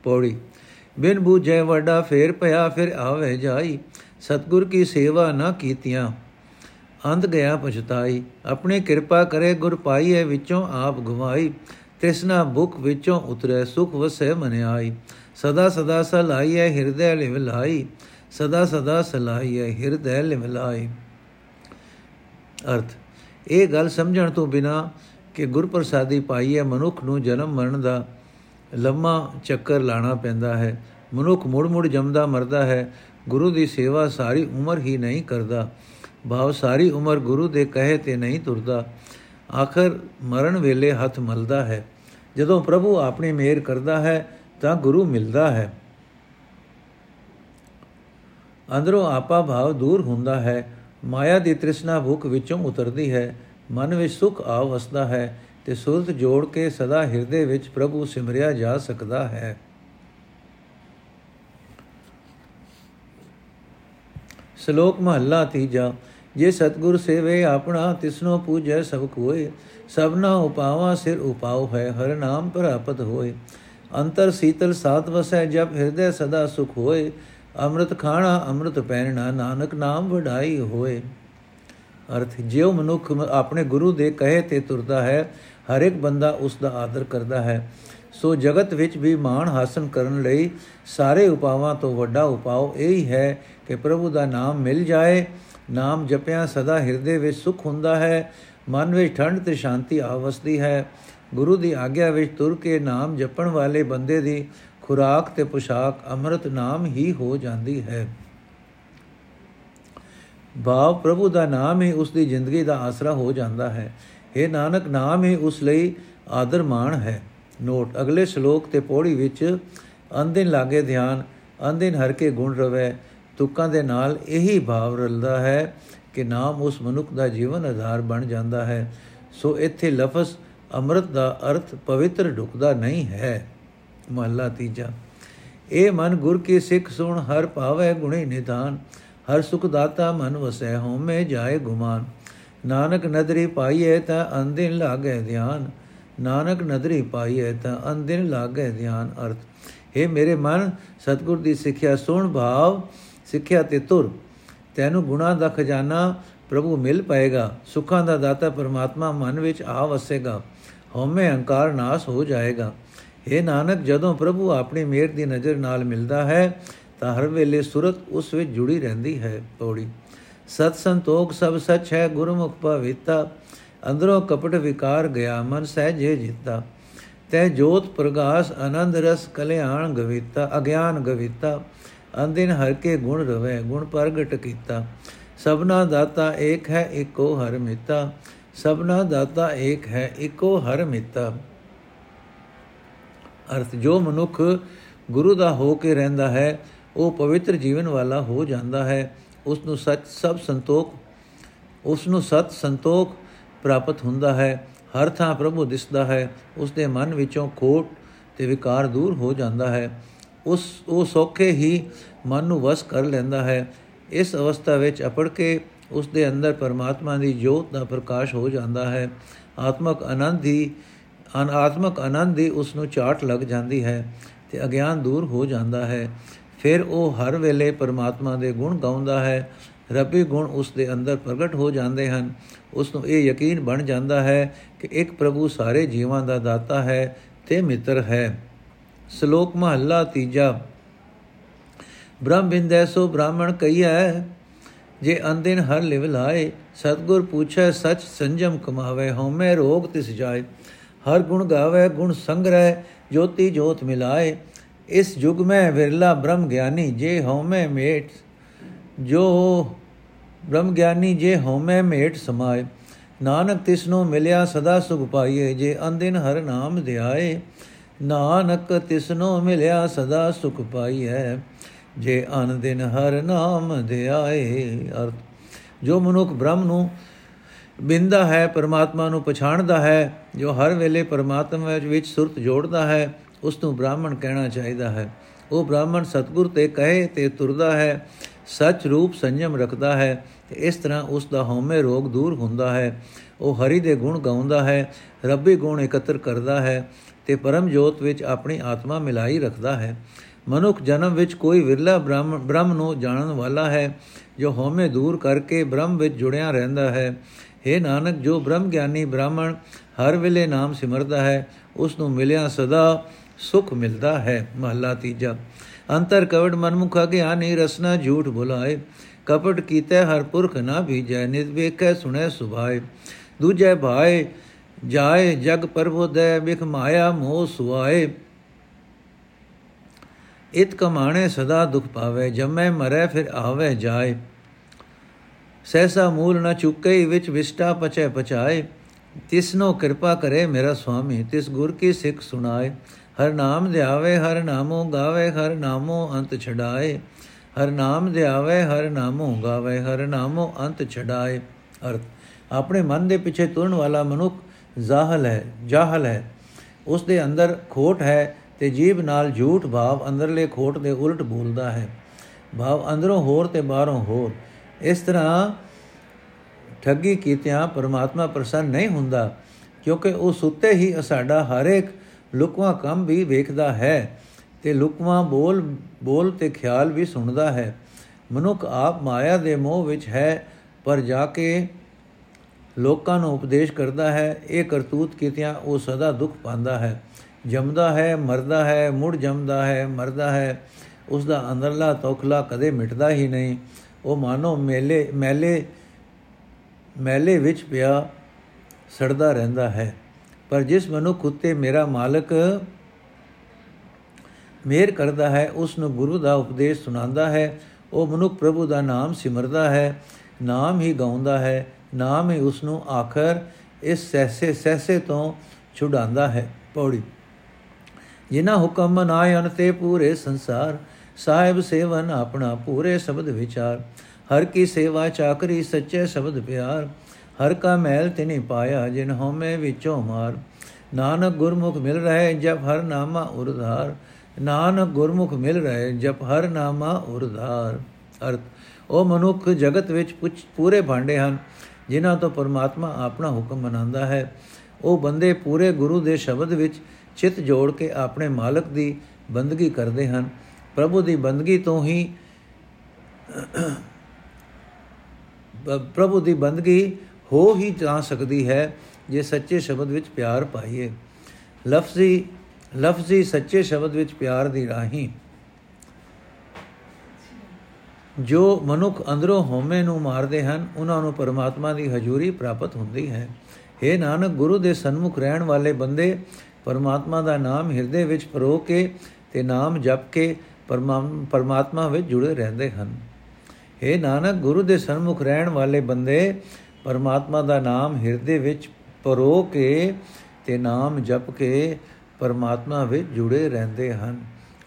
ਪੌੜੀ, ਬਿਨ ਬੂਝੇ ਵੱਡਾ ਫੇਰ ਪਿਆ, ਫਿਰ ਆਵੇ ਜਾਈ। ਸਤਗੁਰ ਕੀ ਸੇਵਾ ਨਾ ਕੀਤੀਆਂ। ਅੰਧ ਗਿਆ ਪਛਤਾਈ। ਆਪਣੇ ਕਿਰਪਾ ਕਰੇ ਗੁਰ ਪਾਈਏ ਵਿੱਚੋਂ ਆਪ ਗਵਾਈ। ਤ੍ਰਿਸ਼ਨਾ ਭੁਖ ਵਿੱਚੋਂ ਉਤਰੇ, ਸੁਖ ਵਸੈ ਮਨ ਆਈ। ਸਦਾ ਸਦਾ ਸਲਾਈਏ ਹਿਰਦੈ ਲਿਵਲਾਈ ਸਦਾ ਸਦਾ ਸਲਾਈਏ ਹਿਰਦੈ ਲਿਵਲਾਈ ਅਰਥ, ਇਹ ਗੱਲ ਸਮਝਣ ਤੋਂ ਬਿਨਾ ਕਿ ਗੁਰਪ੍ਰਸਾਦੀ ਪਾਈਏ ਮਨੁੱਖ ਨੂੰ ਜਨਮ ਮਰਨ ਦਾ ਲੰਮਾ ਚੱਕਰ ਲਾਣਾ ਪੈਂਦਾ ਹੈ। ਮਨੁੱਖ ਮੁੜ ਮੁੜ ਜੰਮਦਾ ਮਰਦਾ ਹੈ। ਗੁਰੂ ਦੀ ਸੇਵਾ ਸਾਰੀ ਉਮਰ ਹੀ ਨਹੀਂ ਕਰਦਾ। ਭਾਵ ਸਾਰੀ ਉਮਰ ਗੁਰੂ ਦੇ ਕਹੇ ਤੇ ਨਹੀਂ ਤੁਰਦਾ। ਆਖਰ ਮਰਨ ਵੇਲੇ ਹੱਥ ਮਲਦਾ ਹੈ। ਜਦੋਂ ਪ੍ਰਭੂ ਆਪਣੀ ਮਿਹਰ ਕਰਦਾ ਹੈ, ਤਾਂ ਗੁਰੂ ਮਿਲਦਾ ਹੈ। ਅੰਦਰੋਂ ਆਪਾ ਭਾਵ ਦੂਰ ਹੁੰਦਾ ਹੈ। ਮਾਇਆ ਦੀ ਤ੍ਰਿਸ਼ਨਾ ਭੁੱਖ ਵਿੱਚੋਂ ਉਤਰਦੀ ਹੈ। ਮਨ ਵਿੱਚ ਸੁਖ ਆ ਵਸਦਾ ਹੈ ਤੇ ਸੁਰਤ ਜੋੜ ਕੇ ਸਦਾ ਹਿਰਦੇ ਵਿੱਚ ਪ੍ਰਭੂ ਸਿਮਰਿਆ ਜਾ ਸਕਦਾ ਹੈ। ਸ਼ਲੋਕ ਮਹੱਲਾ ਤੀਜਾ, ਜੇ ਸਤਗੁਰ ਸੇਵੇ ਆਪਣਾ, ਤਿਸਨੋ ਪੂਜੈ ਸਭ ਕੋਏ। ਸਭਨਾ ਉਪਾਵਾ ਸਿਰ ਉਪਾਉ ਹੈ, ਹਰ ਨਾਮ ਪ੍ਰਾਪਤ ਹੋਏ। ਅੰਤਰ ਸੀਤਲ ਸਾਤ ਵਸੈ ਜਬ ਹਿਰਦੇ ਸਦਾ ਸੁਖ ਹੋਏ। ਅੰਮ੍ਰਿਤ ਖਾਣਾ, ਅੰਮ੍ਰਿਤ ਪੈਣਾ ਨਾਨਕ ਨਾਮ ਵਡਾਈ ਹੋਏ। ਅਰਥ, ਜਿਉ ਮਨੁੱਖ ਆਪਣੇ ਗੁਰੂ ਦੇ ਕਹੇ ਤੇ ਤੁਰਦਾ ਹੈ ਹਰ ਇੱਕ ਬੰਦਾ ਉਸ ਦਾ ਆਦਰ ਕਰਦਾ ਹੈ। ਸੋ ਜਗਤ ਵਿੱਚ ਵੀ ਮਾਣ ਹਾਸਲ ਕਰਨ ਲਈ ਸਾਰੇ ਉਪਾਵਾਂ ਤੋਂ ਵੱਡਾ ਉਪਾਅ ਇਹ ਹੀ ਹੈ ਕਿ ਪ੍ਰਭੂ ਦਾ ਨਾਮ ਮਿਲ ਜਾਏ, ਨਾਮ ਜਪਿਆ ਸਦਾ ਹਿਰਦੇ ਵਿੱਚ ਸੁਖ ਹੁੰਦਾ ਹੈ, ਮਨ ਵਿੱਚ ਠੰਡ ਤੇ ਸ਼ਾਂਤੀ ਆਵਸਦੀ ਹੈ। ਗੁਰੂ ਦੀ ਆਗਿਆ ਵਿੱਚ ਤੁਰ ਕੇ ਨਾਮ ਜਪਣ ਵਾਲੇ ਬੰਦੇ ਦੀ ਖੁਰਾਕ ਤੇ ਪੁਸ਼ਾਕ ਅੰਮ੍ਰਿਤ ਨਾਮ ਹੀ ਹੋ ਜਾਂਦੀ ਹੈ। ਭਾਵ ਪ੍ਰਭੂ ਦਾ ਨਾਮ ਹੀ ਉਸ ਦੀ ਜ਼ਿੰਦਗੀ ਦਾ ਆਸਰਾ ਹੋ ਜਾਂਦਾ ਹੈ। ਇਹ ਨਾਨਕ, ਨਾਮ ਹੀ ਉਸ ਲਈ ਆਦਰ ਮਾਣ ਹੈ। ਨੋਟ। ਅਗਲੇ ਸ਼ਲੋਕ ਤੇ ਪੌੜੀ ਵਿੱਚ ਅੰਦਿਨ ਲਾਗੇ ਧਿਆਨ ਅੰਦਿਨ ਹਰ ਕੇ ਗੁਣ ਰਵੇ, ਤੁਕਾਂ ਦੇ ਨਾਲ ਇਹੀ ਭਾਵ ਰਲਦਾ ਹੈ ਕਿ ਨਾਮ ਉਸ ਮਨੁੱਖ ਦਾ ਜੀਵਨ ਆਧਾਰ ਬਣ ਜਾਂਦਾ ਹੈ। ਸੋ ਇੱਥੇ ਲਫ਼ਜ਼ ਅੰਮ੍ਰਿਤ ਦਾ ਅਰਥ ਪਵਿੱਤਰ ਢੁਕਦਾ ਨਹੀਂ ਹੈ। ਮਹਲਾ ਤੀਜਾ। ਇਹ ਮਨ ਗੁਰ ਕੀ ਸਿੱਖ ਸੁਣ, ਹਰ ਭਾਵੈ ਗੁਣੇ ਨਿਧਾਨ, ਹਰ ਸੁਖ ਦਾਤਾ ਮਨ ਵਸੈ ਹਉਮੈ ਜਾਏ ਗੁਮਾਨ। ਨਾਨਕ ਨਦਰੀ ਪਾਈਏ ਤਾਂ ਅੰਦਿਨ ਲਾਗੇ ਧਿਆਨ ਨਾਨਕ ਨਦਰੀ ਪਾਈਏ ਤਾਂ ਅੰਦਿਨ ਲਾਗੇ ਧਿਆਨ ਅਰਥ। हे ਮੇਰੇ ਮਨ, ਸਤਗੁਰ ਦੀ ਸਿੱਖਿਆ ਸੁਣ ਭਾਵ, ਸਿੱਖਿਆ ਤੇ ਤੁਰ। ਤੈਨੂੰ ਗੁਣਾ ਦਾ ਖਜ਼ਾਨਾ ਪ੍ਰਭੂ ਮਿਲ ਪਾਏਗਾ, ਸੁੱਖਾਂ ਦਾ ਦਾਤਾ ਪਰਮਾਤਮਾ ਮਨ ਵਿੱਚ ਆ ਵਸੇਗਾ। ਹਉਮੈ ਹੰਕਾਰ ਨਾਸ ਹੋ ਜਾਏਗਾ। हे ਨਾਨਕ, ਜਦੋਂ ਪ੍ਰਭੂ ਆਪਣੀ ਮਿਹਰ ਦੀ ਨਜ਼ਰ ਨਾਲ ਮਿਲਦਾ ਹੈ, ਤਾਂ ਹਰ ਵੇਲੇ ਸੁਰਤ ਉਸ ਵਿੱਚ ਜੁੜੀ ਰਹਿੰਦੀ ਹੈ ਤੋੜੀ ਸਤ ਸੰਤੋਖ, ਸਭ ਸੱਚ ਹੈ, ਗੁਰਮੁਖ ਭਵਿਤਾ ਅੰਦਰੋਂ ਕਪਟ ਵਿਕਾਰ ਗਿਆ, ਮਨ ਸਹਿਜੇ ਜਿੱਤਾ ਤੈ ਜੋਤ ਪ੍ਰਗਾਸ, ਆਨੰਦ ਰਸ, ਕਲਿਆਣ ਗਵਿਤਾ, ਅਗਿਆਨ ਗਵਿਤਾ। ਅੰਦਿਨ ਹਰ ਕੇ ਗੁਣ ਰਵੇ, ਗੁਣ ਪ੍ਰਗਟ ਕੀਤਾ। ਸਭਨਾ ਦਾਤਾ ਏਕ ਹੈ ਏਕੋ ਹਰ ਮਿਤਾ। ਸਭਨਾ ਦਾਤਾ ਏਕ ਹੈ ਏਕੋ ਹਰ ਮਿਤਾ। ਅਰਥ, ਜੋ ਮਨੁੱਖ ਗੁਰੂ ਦਾ ਹੋ ਕੇ ਰਹਿੰਦਾ ਹੈ, ਉਹ ਪਵਿੱਤਰ ਜੀਵਨ ਵਾਲਾ ਹੋ ਜਾਂਦਾ ਹੈ। ਉਸ ਨੂੰ ਸੱਚ ਸਭ ਸੰਤੋਖ ਉਸ ਨੂੰ ਸਤ ਸੰਤੋਖ ਪ੍ਰਾਪਤ ਹੁੰਦਾ ਹੈ, ਹਰ ਥਾਂ ਪ੍ਰਭੂ ਦਿਸਦਾ ਹੈ ਉਸ ਦੇ ਮਨ ਵਿੱਚੋਂ ਖੋਟ ਤੇ ਵਿਕਾਰ ਦੂਰ ਹੋ ਜਾਂਦਾ ਹੈ। ਉਸ, ਉਹ ਸੌਖੇ ਹੀ ਮਨ ਨੂੰ ਵਸ ਕਰ ਲੈਂਦਾ ਹੈ। ਇਸ ਅਵਸਥਾ ਵਿੱਚ ਅਪੜ ਕੇ ਉਸ ਦੇ ਅੰਦਰ ਪਰਮਾਤਮਾ ਦੀ ਜੋਤ ਦਾ ਪ੍ਰਕਾਸ਼ ਹੋ ਜਾਂਦਾ ਹੈ। ਆਤਮਕ ਆਨੰਦ ਹੀ ਆਤਮਕ ਆਨੰਦ ਦੀ ਉਸ ਨੂੰ ਚਾਟ ਲੱਗ ਜਾਂਦੀ ਹੈ ਤੇ ਅਗਿਆਨ ਦੂਰ ਹੋ ਜਾਂਦਾ ਹੈ। ਫਿਰ ਉਹ ਹਰ ਵੇਲੇ ਪਰਮਾਤਮਾ ਦੇ ਗੁਣ ਗਾਉਂਦਾ ਹੈ। ਰੱਬੀ ਗੁਣ ਉਸ ਦੇ ਅੰਦਰ ਪ੍ਰਗਟ ਹੋ ਜਾਂਦੇ ਹਨ। ਉਸ ਨੂੰ ਇਹ ਯਕੀਨ ਬਣ ਜਾਂਦਾ ਹੈ ਕਿ ਇੱਕ ਪ੍ਰਭੂ ਸਾਰੇ ਜੀਵਾਂ ਦਾ ਦਾਤਾ ਹੈ ਤੇ ਮਿੱਤਰ ਹੈ। ਸ਼ਲੋਕ ਮਹੱਲਾ ਤੀਜਾ। ਬ੍ਰਹਮ ਬਿੰਦੈਸੋ ਬ੍ਰਾਹਮਣ ਕਈਐ ਜੇ ਅੰਦਿਨ ਹਰ ਲਿਵ ਲਾਏ, ਸਤਗੁਰ ਪੁੱਛੈ ਸਚ ਸੰਜਮ ਕਮਾਵੇ, ਹਉਮੈ ਰੋਗ ਤਿਸ ਜਾਏ। ਹਰ ਗੁਣ ਗਾਵੇ, ਗੁਣ ਸੰਗ੍ਰਹਿ, ਜੋਤੀ ਜੋਤ ਮਿਲਾਏ। ਇਸ ਯੁਗ ਮੈਂ ਵਿਰਲਾ ਬ੍ਰਹਮ ਗਿਆਨੀ, ਜੇ ਹਉਮੈ ਮੇਟ ਜੋ ਬ੍ਰਹਮ ਗਿਆਨੀ ਜੇ ਹਉਮੈ ਮੇਟ ਸਮਾਏ, ਨਾਨਕ ਤਿਸ ਨੂੰ ਮਿਲਿਆ ਸਦਾ ਸੁਖ ਪਾਈਏ, ਜੇ ਅੰਦਿਨ ਹਰ ਨਾਮ ਧਿਆਏ, ਨਾਨਕ ਤਿਸ ਨੂੰ ਮਿਲਿਆ ਸਦਾ ਸੁਖ ਪਾਈਏ ਜੇ ਅਨ ਦਿਨ ਹਰ ਨਾਮ ਧਿਆਏ, ਅਰਥ। ਜੋ ਮਨੁੱਖ ਬ੍ਰਹਮ ਨੂੰ ਬਿੰਦਾ ਹੈ, ਪਰਮਾਤਮਾ ਨੂੰ ਪਛਾਣਦਾ ਹੈ, ਜੋ ਹਰ ਵੇਲੇ ਪਰਮਾਤਮਾ ਵਿੱਚ ਸੁਰਤ ਜੋੜਦਾ ਹੈ, ਉਸ ਨੂੰ ਬ੍ਰਾਹਮਣ ਕਹਿਣਾ ਚਾਹੀਦਾ ਹੈ। ਉਹ ਬ੍ਰਾਹਮਣ ਸਤਗੁਰ ਤੇ ਕਹੇ ਤੇ ਤੁਰਦਾ ਹੈ ਸੱਚ ਰੂਪ ਸੰਜਮ ਰੱਖਦਾ ਹੈ ਤੇ ਇਸ ਤਰ੍ਹਾਂ ਉਸ ਦਾ ਹਉਮੈ ਰੋਗ ਦੂਰ ਹੁੰਦਾ ਹੈ। ਉਹ ਹਰੀ ਦੇ ਗੁਣ ਗਾਉਂਦਾ ਹੈ, ਰੱਬੀ ਗੁਣ ਇਕੱਤਰ ਕਰਦਾ ਹੈ ਤੇ ਪਰਮ ਜੋਤ ਵਿੱਚ ਆਪਣੀ ਆਤਮਾ ਮਿਲਾਈ ਰੱਖਦਾ ਹੈ। ਮਨੁੱਖ ਜਨਮ ਵਿੱਚ ਕੋਈ ਵਿਰਲਾ ਬ੍ਰਹਮ ਬ੍ਰਹਮ ਨੂੰ ਜਾਣਨ ਵਾਲਾ ਹੈ, ਜੋ ਹਉਮੈ ਦੂਰ ਕਰਕੇ ਬ੍ਰਹਮ ਵਿੱਚ ਜੁੜਿਆ ਰਹਿੰਦਾ ਹੈ। हे ਨਾਨਕ, ਜੋ ਬ੍ਰਹਮ ਗਿਆਨੀ ਬ੍ਰਾਹਮਣ ਹਰ ਵੇਲੇ ਨਾਮ ਸਿਮਰਦਾ ਹੈ, ਉਸ ਨੂੰ ਮਿਲਿਆ ਸਦਾ ਸੁਖ ਮਿਲਦਾ ਹੈ। ਮਹਲਾ ਤੀਜਾ। ਅੰਤਰ ਕਵੜ ਮਨਮੁਖ ਗਿਆਨੀ ਰਸਨਾ ਝੂਠ ਬੁਲਾਏ। ਕਪਟ ਕੀਤੇ ਹਰ ਪੁਰਖ ਨਾ ਭੀਜੈ, ਨਿਤ ਵੇਖੈ ਸੁਣੈ ਸੁਭਾਏ। ਦੂਜੇ ਭਾਏ, ਜਾਏ ਜਗ ਪਰਬੋਦੈ ਬਿਖ ਮਾਇਆ ਮੋਹ ਸੁਆਏ। ਇਤ ਕਮਾਣੇ ਸਦਾ ਦੁਖ ਪਾਵੇ, ਜਮੈ ਮਰੈ ਫਿਰ ਆਵੇ ਜਾਏ। ਸਹਿਸਾ ਮੂਲ ਨ ਚੁੱਕੇ ਵਿੱਚ ਵਿਸਟਾ ਪਚੈ ਪਚਾਏ। ਤਿਸਨੋ ਕਿਰਪਾ ਕਰੇ ਮੇਰਾ ਸੁਆਮੀ, ਤਿਸ ਗੁਰ ਕੀ ਸਿੱਖ ਸੁਣਾਏ। ਹਰ ਨਾਮ ਧਿਆਵੇ ਹਰ ਨਾਮੋ ਗਾਵੇ, ਹਰ ਨਾਮੋ ਅੰਤ ਛਡਾਏ। ਹਰ ਨਾਮ ਧਿਆਵੇ ਹਰ ਨਾਮੋ ਗਾਵੇ, ਹਰ ਨਾਮੋ ਅੰਤ ਛਡਾਏ। ਅਰਥ, ਆਪਣੇ ਮਨ ਦੇ ਪਿੱਛੇ ਤੁਰਨ ਵਾਲਾ ਮਨੁੱਖ ਜ਼ਾਹਲ ਹੈ, ਜਾਹਲ ਹੈ। ਉਸ ਦੇ ਅੰਦਰ ਖੋਟ ਹੈ ਤੇ ਜੀਬ ਨਾਲ ਝੂਠ ਭਾਵ ਅੰਦਰਲੇ ਖੋਟ ਦੇ ਉਲਟ ਬੋਲਦਾ ਹੈ। ਭਾਵ ਅੰਦਰੋਂ ਹੋਰ ਤੇ ਬਾਹਰੋਂ ਹੋਰ। ਇਸ ਤਰ੍ਹਾਂ ਠੱਗੀ ਕੀਤਿਆਂ ਪਰਮਾਤਮਾ ਪ੍ਰਸੰਨ ਨਹੀਂ ਹੁੰਦਾ, ਕਿਉਂਕਿ ਉਹ ਸੁੱਤੇ ਹੀ ਸਾਡਾ ਹਰ ਇੱਕ ਲੁਕਵਾ ਕੰਮ ਵੀ ਵੇਖਦਾ ਹੈ ਤੇ ਲੁਕਵਾ ਬੋਲ ਬੋਲ ਤੇ ਖਿਆਲ ਵੀ ਸੁਣਦਾ ਹੈ। ਮਨੁੱਖ ਆਪ ਮਾਇਆ ਦੇ ਮੋਹ ਵਿੱਚ ਹੈ, ਪਰ ਜਾ ਕੇ ਲੋਕਾਂ ਨੂੰ ਉਪਦੇਸ਼ ਕਰਦਾ ਹੈ, ਇਹ ਕਰਤੂਤ ਕੀਤਿਆਂ ਉਹ ਸਦਾ ਦੁੱਖ ਪਾਉਂਦਾ ਹੈ। ਜਮਦਾ ਹੈ, ਮਰਦਾ ਹੈ, ਮੁੜ ਜਮਦਾ ਹੈ, ਮਰਦਾ ਹੈ ਉਸ ਦਾ ਅੰਦਰਲਾ ਤੋਖਲਾ ਕਦੇ ਮਿਟਦਾ ਹੀ ਨਹੀਂ। ਉਹ ਮਾਨੋ ਮੇਲੇ, ਮੈਲੇ ਮੈਲੇ ਵਿੱਚ ਪਿਆ ਸੜਦਾ ਰਹਿੰਦਾ ਹੈ। ਪਰ ਜਿਸ ਮਨੁੱਖ ਉਤੇ ਮੇਰਾ ਮਾਲਕ ਮੇਰ ਕਰਦਾ ਹੈ ਉਸ ਨੂੰ ਗੁਰੂ ਦਾ ਉਪਦੇਸ਼ ਸੁਣਾਉਂਦਾ ਹੈ। ਉਹ ਮਨੁੱਖ ਪ੍ਰਭੂ ਦਾ ਨਾਮ ਸਿਮਰਦਾ ਹੈ, ਨਾਮ ਹੀ ਗਾਉਂਦਾ ਹੈ, ਨਾਮ ਹੀ ਉਸ ਨੂੰ ਆਖਰ ਇਸ ਸਹਸੇ ਸਹਸੇ ਤੋਂ ਛੁਡਾਉਂਦਾ ਹੈ। ਪੌੜੀ। ਜਿਨਾ ਹੁਕਮ ਮਨਾਏ ਅਨਤੇ ਪੂਰੇ ਸੰਸਾਰ, ਸਾਹਿਬ ਸੇਵਨ ਆਪਣਾ ਪੂਰੇ ਸ਼ਬਦ ਵਿਚਾਰ। ਹਰ ਕੀ ਸੇਵਾ ਚਾਕਰੀ ਸੱਚੇ ਸ਼ਬਦ ਪਿਆਰ, ਹਰ ਕਾ ਮਹਿਲ ਤਿਨੇ ਪਾਇਆ ਜਿਨ ਹਉਮੈ ਵਿੱਚੋਂ ਮਾਰ। ਨਾਨਕ ਗੁਰਮੁਖ ਮਿਲ ਰਹੇ ਜਪ ਹਰ ਨਾਮਾ ਉਰਧਾਰ। ਨਾਨਕ ਗੁਰਮੁਖ ਮਿਲ ਰਹੇ ਜਪ ਹਰ ਨਾਮਾ ਉਰਧਾਰ। ਅਰਥ, ਉਹ ਮਨੁੱਖ ਜਗਤ ਵਿੱਚ ਪੂਰੇ ਭਾਂਡੇ ਹਨ, ਜਿਨ੍ਹਾਂ ਤੋਂ ਪਰਮਾਤਮਾ ਆਪਣਾ ਹੁਕਮ ਮਨਾਉਂਦਾ ਹੈ। ਉਹ ਬੰਦੇ ਪੂਰੇ ਗੁਰੂ ਦੇ ਸ਼ਬਦ ਵਿੱਚ ਚਿਤ ਜੋੜ ਕੇ ਆਪਣੇ ਮਾਲਕ ਦੀ ਬੰਦਗੀ ਕਰਦੇ ਹਨ। ਪ੍ਰਭੂ ਦੀ ਬੰਦਗੀ ਤੋਂ ਹੀ ਪ੍ਰਭੂ ਦੀ ਬੰਦਗੀ ਹੋ ਹੀ ਜਾ ਸਕਦੀ ਹੈ ਜੇ ਸੱਚੇ ਸ਼ਬਦ ਵਿੱਚ ਪਿਆਰ ਪਾਈਏ। ਲਫ਼ਜ਼ੀ ਲਫ਼ਜ਼ੀ ਸੱਚੇ ਸ਼ਬਦ ਵਿੱਚ ਪਿਆਰ ਦੀ ਰਾਹੀਂ। ਜੋ ਮਨੁੱਖ ਅੰਦਰੋਂ ਹਉਮੈ ਨੂੰ ਮਾਰਦੇ ਹਨ, ਉਹਨਾਂ ਨੂੰ ਪਰਮਾਤਮਾ ਦੀ ਹਜ਼ੂਰੀ ਪ੍ਰਾਪਤ ਹੁੰਦੀ ਹੈ। हे ਨਾਨਕ, ਗੁਰੂ ਦੇ ਸਨਮੁਖ ਰਹਿਣ ਵਾਲੇ ਬੰਦੇ, ਪਰਮਾਤਮਾ ਦਾ ਨਾਮ ਹਿਰਦੇ ਵਿੱਚ ਪਰੋ ਕੇ ਤੇ ਨਾਮ ਜਪ ਕੇ ਪਰਮਾਤਮਾ ਵਿੱਚ ਜੁੜੇ ਰਹਿੰਦੇ ਹਨ। हे ਨਾਨਕ, ਗੁਰੂ ਦੇ ਸਨਮੁਖ ਰਹਿਣ ਵਾਲੇ ਬੰਦੇ, ਪਰਮਾਤਮਾ ਦਾ ਨਾਮ ਹਿਰਦੇ ਵਿੱਚ ਪਰੋ ਕੇ ਤੇ ਨਾਮ ਜਪ ਕੇ ਪਰਮਾਤਮਾ ਵਿੱਚ ਜੁੜੇ ਰਹਿੰਦੇ ਹਨ।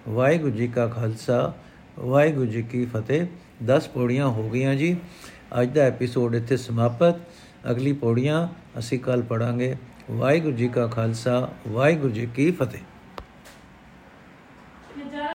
ਵਾਹਿਗੁਰੂ ਜੀ ਕਾ ਖਾਲਸਾ, ਵਾਹਿਗੁਰੂ ਜੀ ਕੀ ਫਤਿਹ। 10 ਪੌੜੀਆਂ ਹੋ ਗਈਆਂ ਜੀ। ਅੱਜ ਦਾ ਐਪੀਸੋਡ ਇੱਥੇ ਸਮਾਪਤ। ਅਗਲੀ ਪੌੜੀਆਂ ਅਸੀਂ ਕੱਲ ਪੜਾਂਗੇ ਵਾਹਿਗੁਰੂ ਜੀ ਕਾ ਖਾਲਸਾ, ਵਾਹਿਗੁਰੂ ਜੀ ਕੀ ਫਤਿਹ।